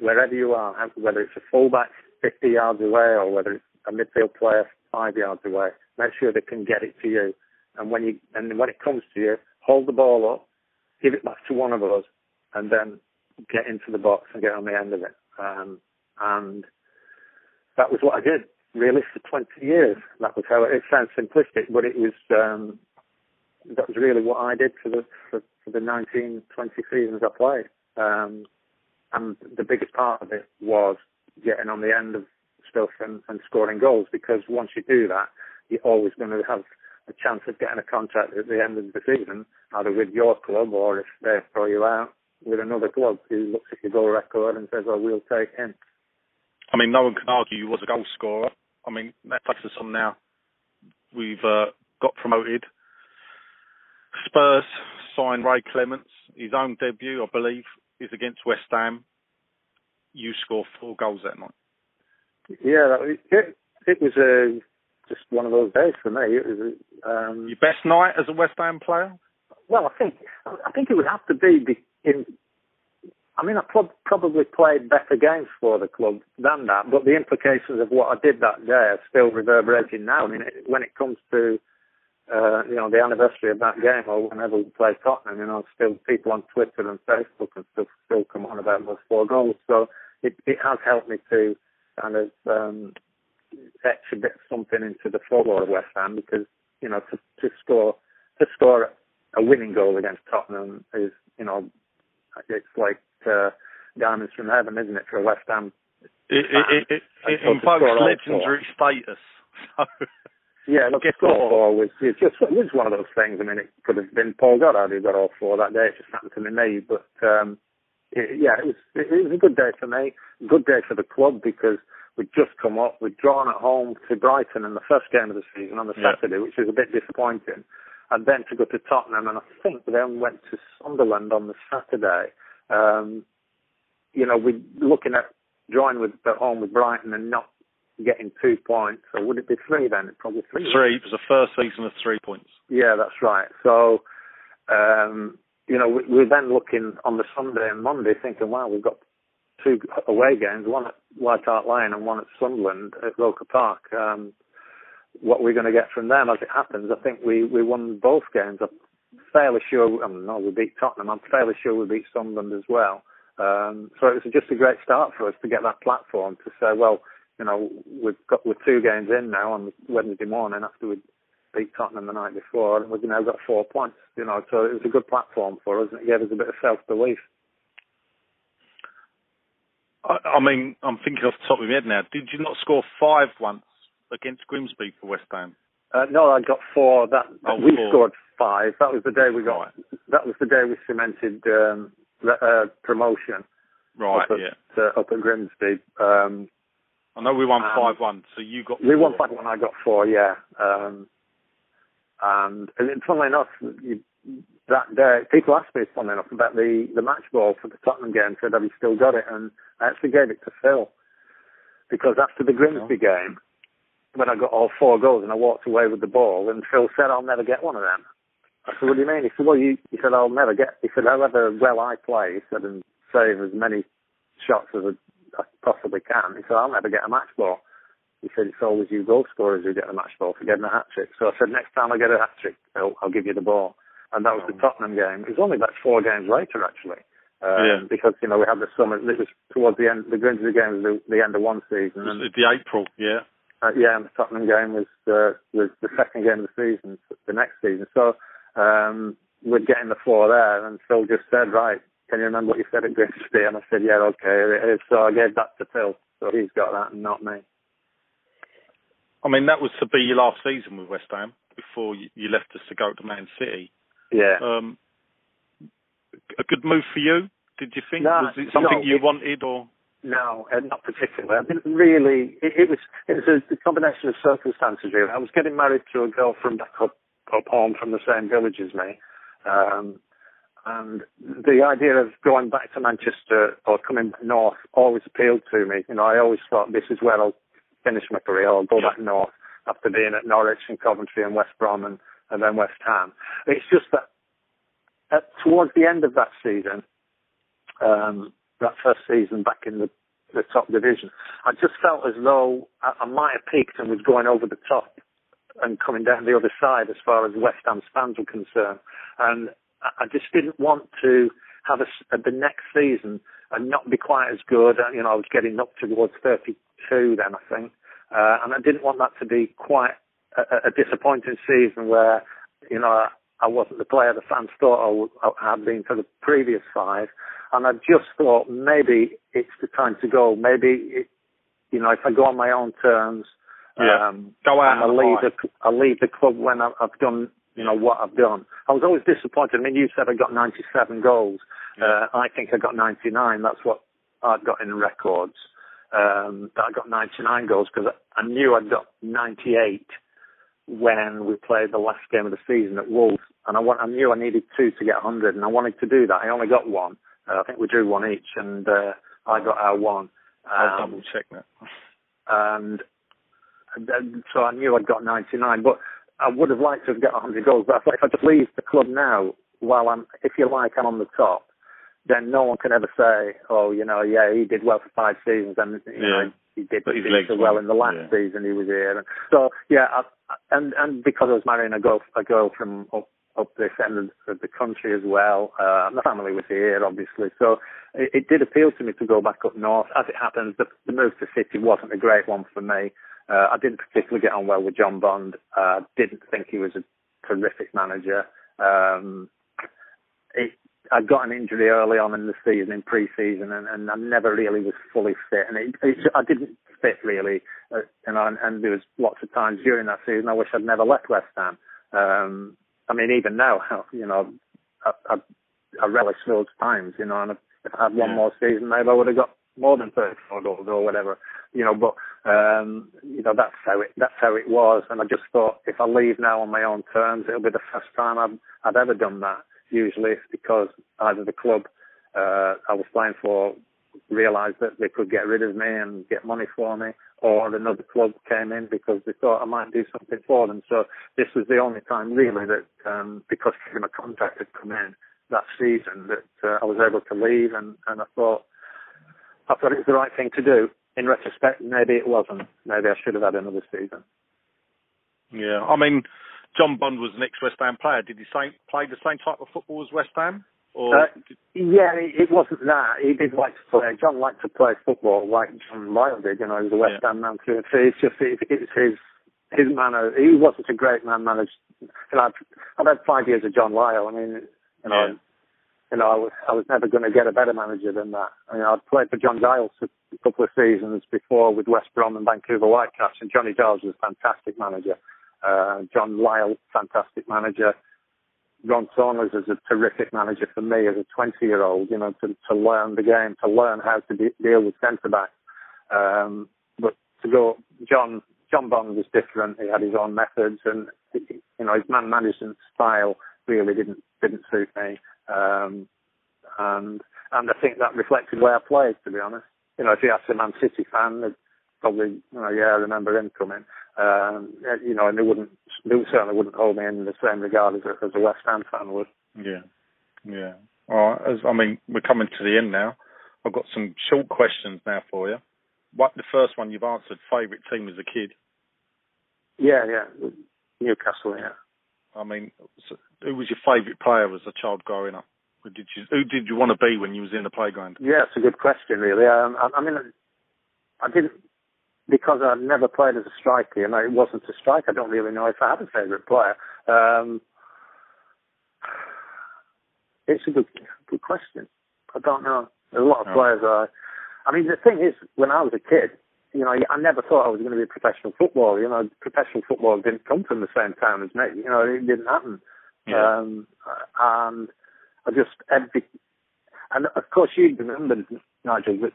Wherever you are, whether it's a fullback 50 yards away or whether it's a midfield player five yards away, make sure they can get it to you. And when you and when it comes to you, hold the ball up, give it back to one of us, and then get into the box and get on the end of it. Um, and that was what I did really for 20 years. That was how it, it sounds simplistic, but it was um, that was really what I did for the for, for the 19, 20 seasons I played. Um, and the biggest part of it was getting on the end of stuff and, and scoring goals because once you do that, you're always going to have a chance of getting a contract at the end of the season, either with your club or if they throw you out, with another club who looks at your goal record and says, "Oh, we'll take him." I mean, no one can argue you was a goal scorer. I mean, that takes us on now. We've uh, got promoted. Spurs signed Ray Clemence. His own debut, I believe, is against West Ham. You score four goals that night. Yeah, it, it was uh, just one of those days for me. It was um, your best night as a West Ham player. Well, I think I think it would have to be in. I mean, I pro- probably played better games for the club than that, but the implications of what I did that day are still reverberating now. I mean, it, when it comes to uh, you know the anniversary of that game, or whenever we play Tottenham, you know, still people on Twitter and Facebook and stuff still come on about those four goals. So it, it has helped me to kind of um, etch a bit something into the folklore of West Ham because you know to, to score to score a winning goal against Tottenham is you know it's like uh, diamonds from heaven, isn't it, for a West Ham? It, it, it, it invokes legendary status. yeah, look, score four was it's just it was one of those things. I mean, it could have been Paul Goddard who got all four that day. It just happened to be me, but um, it, yeah, it was it, it was a good day for me. Good day for the club because we'd just come up. We'd drawn at home to Brighton in the first game of the season on the yeah. Saturday, which was a bit disappointing. And then to go to Tottenham, and I think then went to Sunderland on the Saturday. Um, you know, we're looking at drawing with at home with Brighton and not getting two points. So would it be three then? It's probably three. Three. It was the first season of three points. Yeah, that's right. So, um, you know, we, we're then looking on the Sunday and Monday thinking, wow, we've got two away games, one at White Hart Lane and one at Sunderland at Roker Park. Um, what we're going to get from them, as it happens, I think we, we won both games. I'm fairly sure, I mean, no, we beat Tottenham. I'm fairly sure we beat Sunderland as well. Um, so it was just a great start for us to get that platform to say, well, you know, we've got we're two games in now on Wednesday morning after we beat Tottenham the night before, and we've now got four points. You know, so it was a good platform for us, and it gave us a bit of self belief. I, I mean, I'm thinking off the top of my head now. Did you not score five once against Grimsby for West Ham? Uh, no, I got four. That Oh, we four. scored five. That was the day we got. Right. That was the day we cemented um, re- uh, promotion Right, up at yeah. uh, up at Grimsby. Um, I know we won five one, so you got. we won five one. I got four. Yeah. Um, and, and funnily enough, you, that day people asked me, funnily enough, about the the match ball for the Tottenham game. Said, "Have you still got it?" And I actually gave it to Phil because after the Grimsby game, when I got all four goals and I walked away with the ball, and Phil said, "I'll never get one of them." I said, "What do you mean?" He said, "Well, you." He said, "I'll never get." He said, "However well I play," he said, "and save as many shots as I possibly can," he said, "I'll never get a match ball." He said, "It's always you goal scorers who get the match ball for getting a hat trick." So I said, "Next time I get a hat trick, Phil, I'll give you the ball." And that was the Tottenham game. It was only about four games later, actually. Um, Yeah. Because you know we had the summer. It was towards the end. The Grimsby game was the, the end of one season, and It was the April, yeah. Uh, yeah, and the Tottenham game was uh, was the second game of the season, the next season. So um, we're getting the four there, and Phil just said, "Right, can you remember what you said at Grimsby?" And I said, "Yeah, okay, it is." So I gave that to Phil, so he's got that, and not me. I mean, that was to be your last season with West Ham before you, you left us to go to Man City. Yeah. Um, a good move for you, did you think? No, was it something no, you it- wanted, or No, uh, not particularly. I didn't really. It, it was it was a, combination of circumstances. Really, I was getting married to a girl from back up up home from the same village as me, um, and the idea of going back to Manchester or coming north always appealed to me. You know, I always thought this is where I'll finish my career. I'll go back north after being at Norwich and Coventry and West Brom and, and then West Ham. It's just that at, towards the end of that season, um, that first season back in the, the top division, I just felt as though I, I might have peaked and was going over the top and coming down the other side as far as West Ham fans were concerned. And I, I just didn't want to have a, the next season and not be quite as good. Uh, You know, I was getting up towards 32 then, I think. Uh, and I didn't want that to be quite a, a disappointing season where, you know, I wasn't the player the fans thought I, I had been for the previous five. And I just thought maybe it's the time to go. Maybe, it, you know, if I go on my own terms, Yeah. um, Go out and I leave the I leave the club when I, I've done, you know, what I've done. I was always disappointed. I mean, you said I got 97 goals. Uh, I think I got 99. That's what I'd got in records. Um, that I got 99 goals because I knew I'd got 98 when we played the last game of the season at Wolves, and I, want, I knew I needed two to get 100, and I wanted to do that. I only got one. Uh, I think we drew one each, and uh, I got our one. I'll Um, double check that. and and so I knew I'd got 99. But I would have liked to have got 100 goals. But I thought if I just leave the club now, while I'm, if you like, I'm on the top, then no one can ever say, oh, you know, yeah, he did well for five seasons, and you Yeah. know, he did, But his did so well in the last yeah. season he was here. And so yeah, I, and and because I was marrying a girl, a girl from up up this end of- the country as well. Uh, my family was here, obviously, so it, it did appeal to me to go back up north. As it happens, the, the move to City wasn't a great one for me. Uh, I didn't particularly get on well with John Bond. Uh, didn't think he was a terrific manager. Um, it, I got an injury early on in the season, in pre-season, and, and I never really was fully fit, and it, it, I didn't fit really. Uh, and, and there was lots of times during that season I wish I'd never left West Ham. Um, I mean, even now, you know, I, I, I relish those times, you know, and if I had one Yeah. more season, maybe I would have got more than 34 goals or whatever, you know, but, um, you know, that's how it, that's how it was. And I just thought if I leave now on my own terms, it'll be the first time I've, I've ever done that. Usually it's because either the club, uh, I was playing for realised that they could get rid of me and get money for me, or another club came in because they thought I might do something for them. So this was the only time really that, um, because my contract had come in that season, that uh, I was able to leave, and, and I thought I thought it was the right thing to do. In retrospect, maybe it wasn't. Maybe I should have had another season. Yeah, I mean, John Bond was an ex-West Ham player. Did he play the same type of football as West Ham? Or Uh, yeah, it, it wasn't that. He did like to play. John liked to play football like John Lyall did. You know, he was a West Yeah. Ham man through and through. It's just it, it's his his manner. He wasn't a great man manager. You know, I've, I've had five years of John Lyall. I mean, you know, Yeah. you know, I was I was never going to get a better manager than that. I mean, I'd played for John Giles a couple of seasons before with West Brom and Vancouver Whitecaps, and Johnny Giles was a fantastic manager. Uh, John Lyall, fantastic manager. Ron Saunders is a terrific manager for me as a 20 year old, you know, to, to learn the game, to learn how to de- deal with centre backs. Um, but to go, John, John Bond was different. He had his own methods and, you know, his man management style really didn't, didn't suit me. Um, and, and I think that reflected where I played, to be honest. You know, if you ask a Man City fan, they'd probably, you know, yeah, I remember him coming. Um, you know, and they wouldn't, they certainly wouldn't hold me in the same regard as a, as a West Ham fan would. Yeah, yeah. All right. As, I mean, we're coming to the end now. I've got some short questions now for you. What the first one you've answered? Favourite team as a kid? Yeah, yeah, Newcastle, yeah. I mean, so who was your favourite player as a child growing up? Who did you Who did you want to be when you was in the playground? Yeah, it's a good question, really. Um, I, I mean, I didn't because I never played as a striker, and it wasn't a strike. I don't really know if I had a favourite player. Um, it's a good, good question. I don't know. There's a lot of No. players. I, I mean, the thing is, when I was a kid, you know, I never thought I was going to be a professional footballer. You know, professional football didn't come from the same time as me. You know, it didn't happen. Yeah. Um, and I just every, and of course you remember Nigel that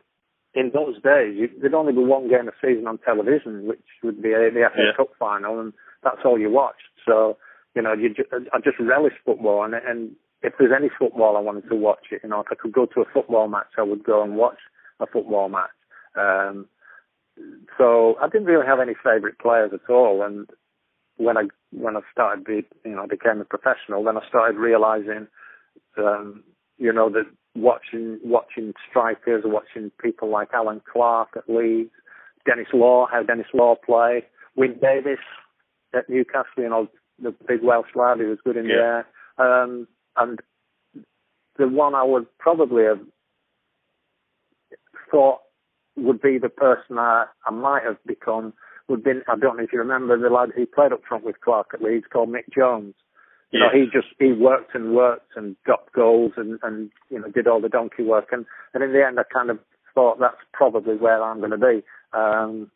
in those days you, there'd only be one game a season on television, which would be a, the FA Yeah. Cup final, and that's all you watched. So you know, you ju- I just relish football, and and if there's any football I wanted to watch it, you know, if I could go to a football match, I would go and watch a football match. Um, so I didn't really have any favourite players at all, and when I when I started be you know became a professional, then I started realizing, um, you know, that watching watching strikers, watching people like Allan Clarke at Leeds, Denis Law, how Denis Law play, Wyn Davies at Newcastle, you know, the big Welsh lad who was good in the Yeah. air, um, and the one I would probably have thought would be the person I, I might have become would been I don't know if you remember the lad who played up front with Clarke at Leeds called Mick Jones. You know, he just he worked and worked and got goals and and you know did all the donkey work and and in the end I kind of thought that's probably where I'm going to be. Um,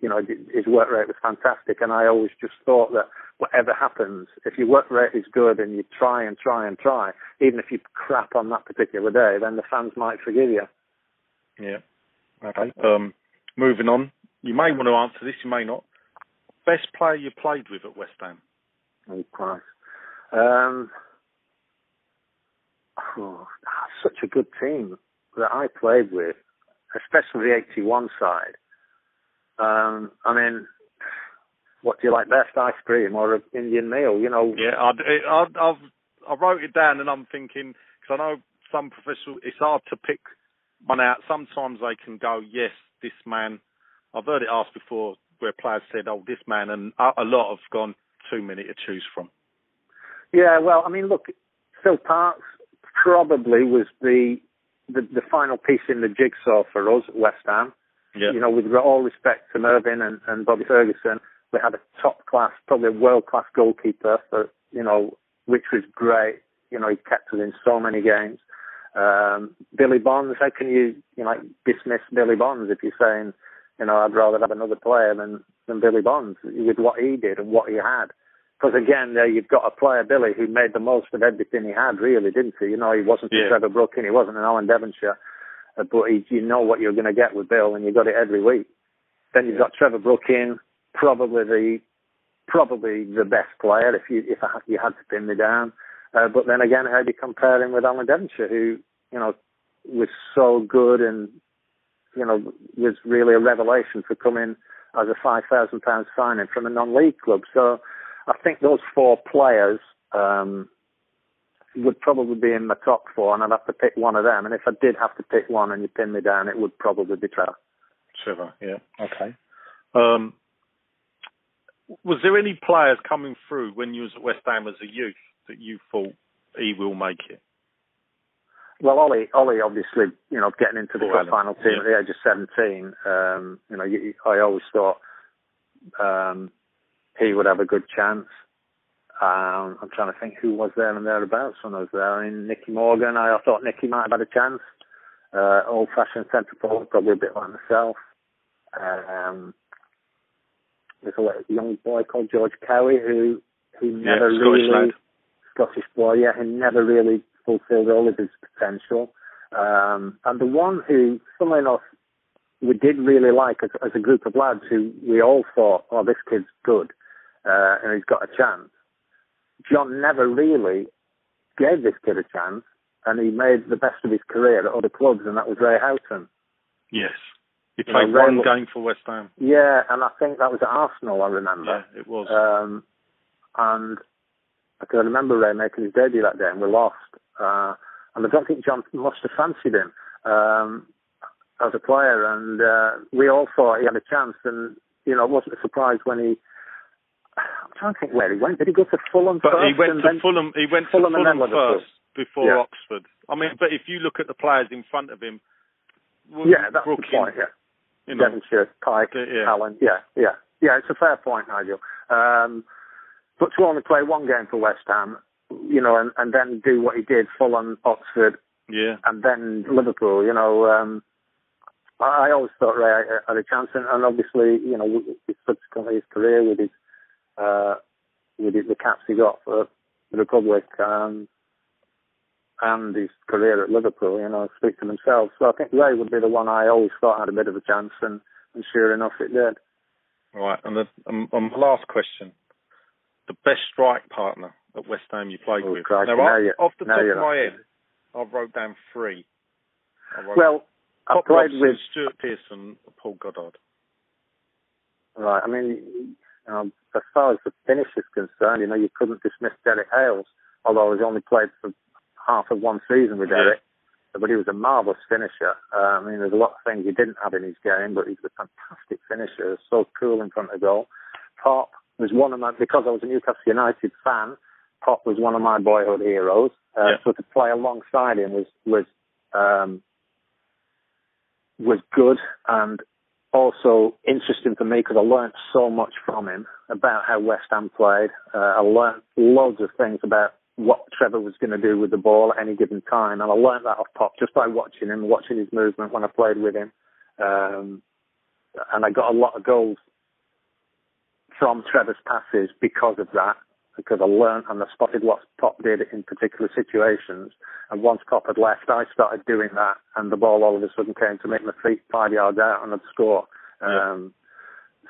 you know, his work rate was fantastic, and I always just thought that whatever happens, if your work rate is good and you try and try and try, even if you crap on that particular day, then the fans might forgive you. Yeah. Okay. Um, moving on. You may want to answer this. You may not. Best player you played with at West Ham? Oh, Christ. Um, oh, such a good team that I played with, especially the 81 side. Um, I mean, what do you like best, ice cream or an Indian meal? You know, Yeah, I, I, I've I wrote it down and I'm thinking because I know some professional. It's hard to pick one out. Sometimes they can go, yes, this man. I've heard it asked before where players said, oh, this man, and a, a lot have gone too many to choose from. Yeah, well, I mean, look, Phil Parkes probably was the, the the final piece in the jigsaw for us at West Ham. Yeah. You know, with all respect to Mervyn and, and Bobby Ferguson, we had a top class, probably a world class goalkeeper for you know, which was great. You know, he kept us in so many games. Um, Billy Bonds, how can you, you know, like, dismiss Billy Bonds if you're saying, you know, I'd rather have another player than, than Billy Bonds with what he did and what he had. Because again, there you've got a player, Billy, who made the most of everything he had, really, didn't he? You know, he wasn't Yeah. a Trevor Brooking, he wasn't an Alan Devonshire, uh, but he, you know what you're going to get with Bill, and you got it every week. Then you've got Trevor Brooking, probably the probably the best player if you if I, had- you had to pin me down. Uh, but then again, how do you compare him with Alan Devonshire, who you know was so good and you know was really a revelation for coming as a five thousand pound signing from a non-league club. So I think those four players, um, would probably be in my top four, and I'd have to pick one of them. And if I did have to pick one, and you pin me down, it would probably be Trevor. Trevor, yeah, okay. Um, was there any players coming through when you was at West Ham as a youth that you thought he will make it? Well, Ollie, Ollie, obviously, you know, getting into the cup final team yeah. at the age of 17, um, you know, I always thought um, he would have a good chance. Um, I'm trying to think who was there and thereabouts when I was there. I mean, Nicky Morgan, I, I thought Nicky might have had a chance. Uh, old-fashioned centre forward, probably a bit like myself. Um, there's a young boy called George Cowie who who Yeah, never Scottish really lad. Scottish boy, yeah, who never really fulfilled all of his potential. Um, and the one who, funnily enough, we did really like as, as a group of lads who we all thought, oh, this kid's good, uh, and he's got a chance. John never really gave this kid a chance, and he made the best of his career at other clubs, and that was Ray Houghton. Yes. He You played know, one look- game for West Ham. Yeah, and I think that was at Arsenal, I remember. Yeah, it was. Um, and I can remember Ray making his debut that day, and we lost. Uh, and I don't think John must have fancied him um, as a player, and uh, we all thought he had a chance. And you know, it wasn't a surprise when he. To think where he went. Did he go to Fulham but first? he went to Fulham. He went Fulham to Fulham first before Yeah. Oxford. I mean, but if you look at the players in front of him, well, Yeah, that's Brooking, the point. Yeah. you know, Devonshire, Pike, Yeah, yeah. Allen. Yeah, yeah, yeah. It's a fair point, Nigel. Um, but to only play one game for West Ham, you know, and, and then do what he did, Fulham, Oxford, yeah, and then Liverpool. You know, um, I, I always thought Ray had a chance, and, and obviously, you know, subsequently his career with his uh, with the caps he got for the Republic. Um, and his career at Liverpool, you know, speak for themselves. So I think Ray would be the one I always thought had a bit of a chance, and, and sure enough, it did. right. And the um, last question: the best strike partner at West Ham you played Oh, with? crikey, now, now I- off the top of my head, I wrote down three. I wrote Well, I Pop played Robson, with Stuart Pearson, Paul Goddard. right. I mean, know, as far as the finish is concerned, you know, you couldn't dismiss Derek Hales, although he's only played for half of one season with Yeah. Derek. But he was a marvellous finisher. Uh, I mean, there's a lot of things he didn't have in his game, but he's a fantastic finisher. So cool in front of goal. Pop was one of my because I was a Newcastle United fan. Pop was one of my boyhood heroes. Uh, Yeah. So to play alongside him was was um, was good and also interesting for me because I learnt so much from him about how West Ham played. Uh, I learnt loads of things about what Trevor was going to do with the ball at any given time, and I learnt that off Pop just by watching him, watching his movement when I played with him. Um, and I got a lot of goals from Trevor's passes because of that, because I learnt and I spotted what Pop did in particular situations. And once Pop had left, I started doing that, and the ball all of a sudden came to make my feet five yards out and I'd score. Yeah. Um,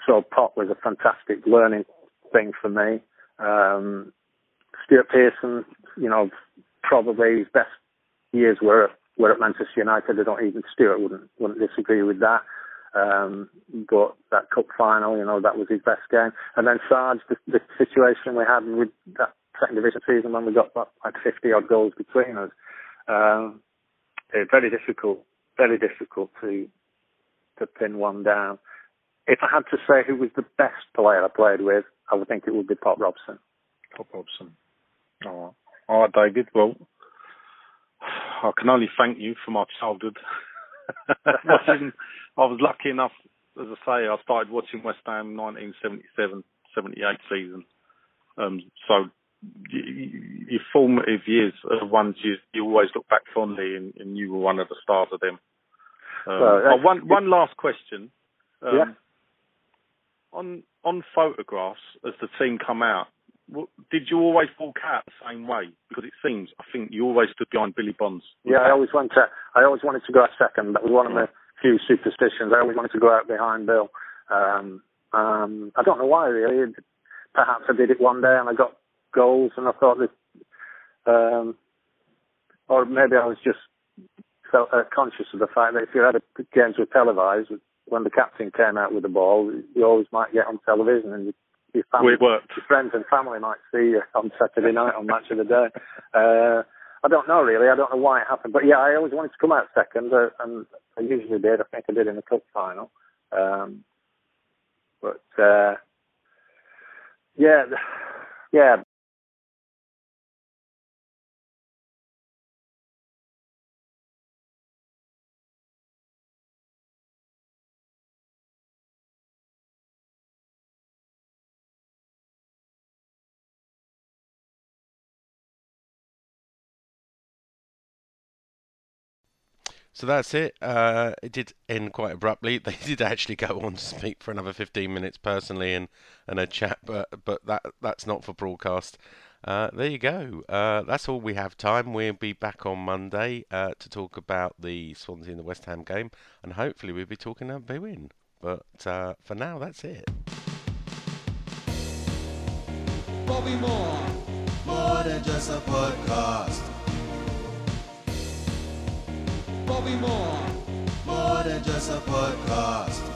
so Pop was a fantastic learning thing for me. Um, Stuart Pearson, you know, probably his best years were at, were at Manchester United. I don't even Stuart wouldn't wouldn't disagree with that. Um, but that cup final, you know, that was his best game. And then Sarge, the, the situation we had with that second division season when we got like, like 50 odd goals between us, um, it's very difficult, very difficult to to pin one down. If I had to say who was the best player I played with, I would think it would be Pop Robson. Pop Robson. Right. All right, David. Well, I can only thank you for my childhood. watching, I was lucky enough, as I say, I started watching West Ham 1977, 78 season. Um, so your formative years are the ones you, you always look back fondly, and, and you were one of the stars of them. Um, Well, oh, one one last question. Um, Yeah. On on photographs as the team come out, did you always walk out the same way? Because it seems I think you always stood behind Billy Bonds. Yeah, I always went to. I always wanted to go out second. That was one of my few superstitions. I always wanted to go out behind Bill. Um, um, I don't know why really. Perhaps I did it one day and I got goals, and I thought that, um, or maybe I was just felt uh, conscious of the fact that if you had a, games were televised, when the captain came out with the ball, you always might get on television and you, your family, it worked. your friends and family might see you on Saturday night on Match of the Day. Uh, I don't know really. I don't know why it happened, but yeah, I always wanted to come out second, uh, and I usually did. I think I did in the cup final. Um, but uh, yeah, yeah. So that's it. Uh, it did end quite abruptly. They did actually go on to speak for another 15 minutes personally and, and a chat, but but that that's not for broadcast. Uh, there you go. Uh, that's all we have time. We'll be back on Monday uh, to talk about the Swansea and the West Ham game, and hopefully we'll be talking about win. But uh, for now, that's it. Bobby Moore. More than just a podcast. Bobby Moore. More than just a podcast.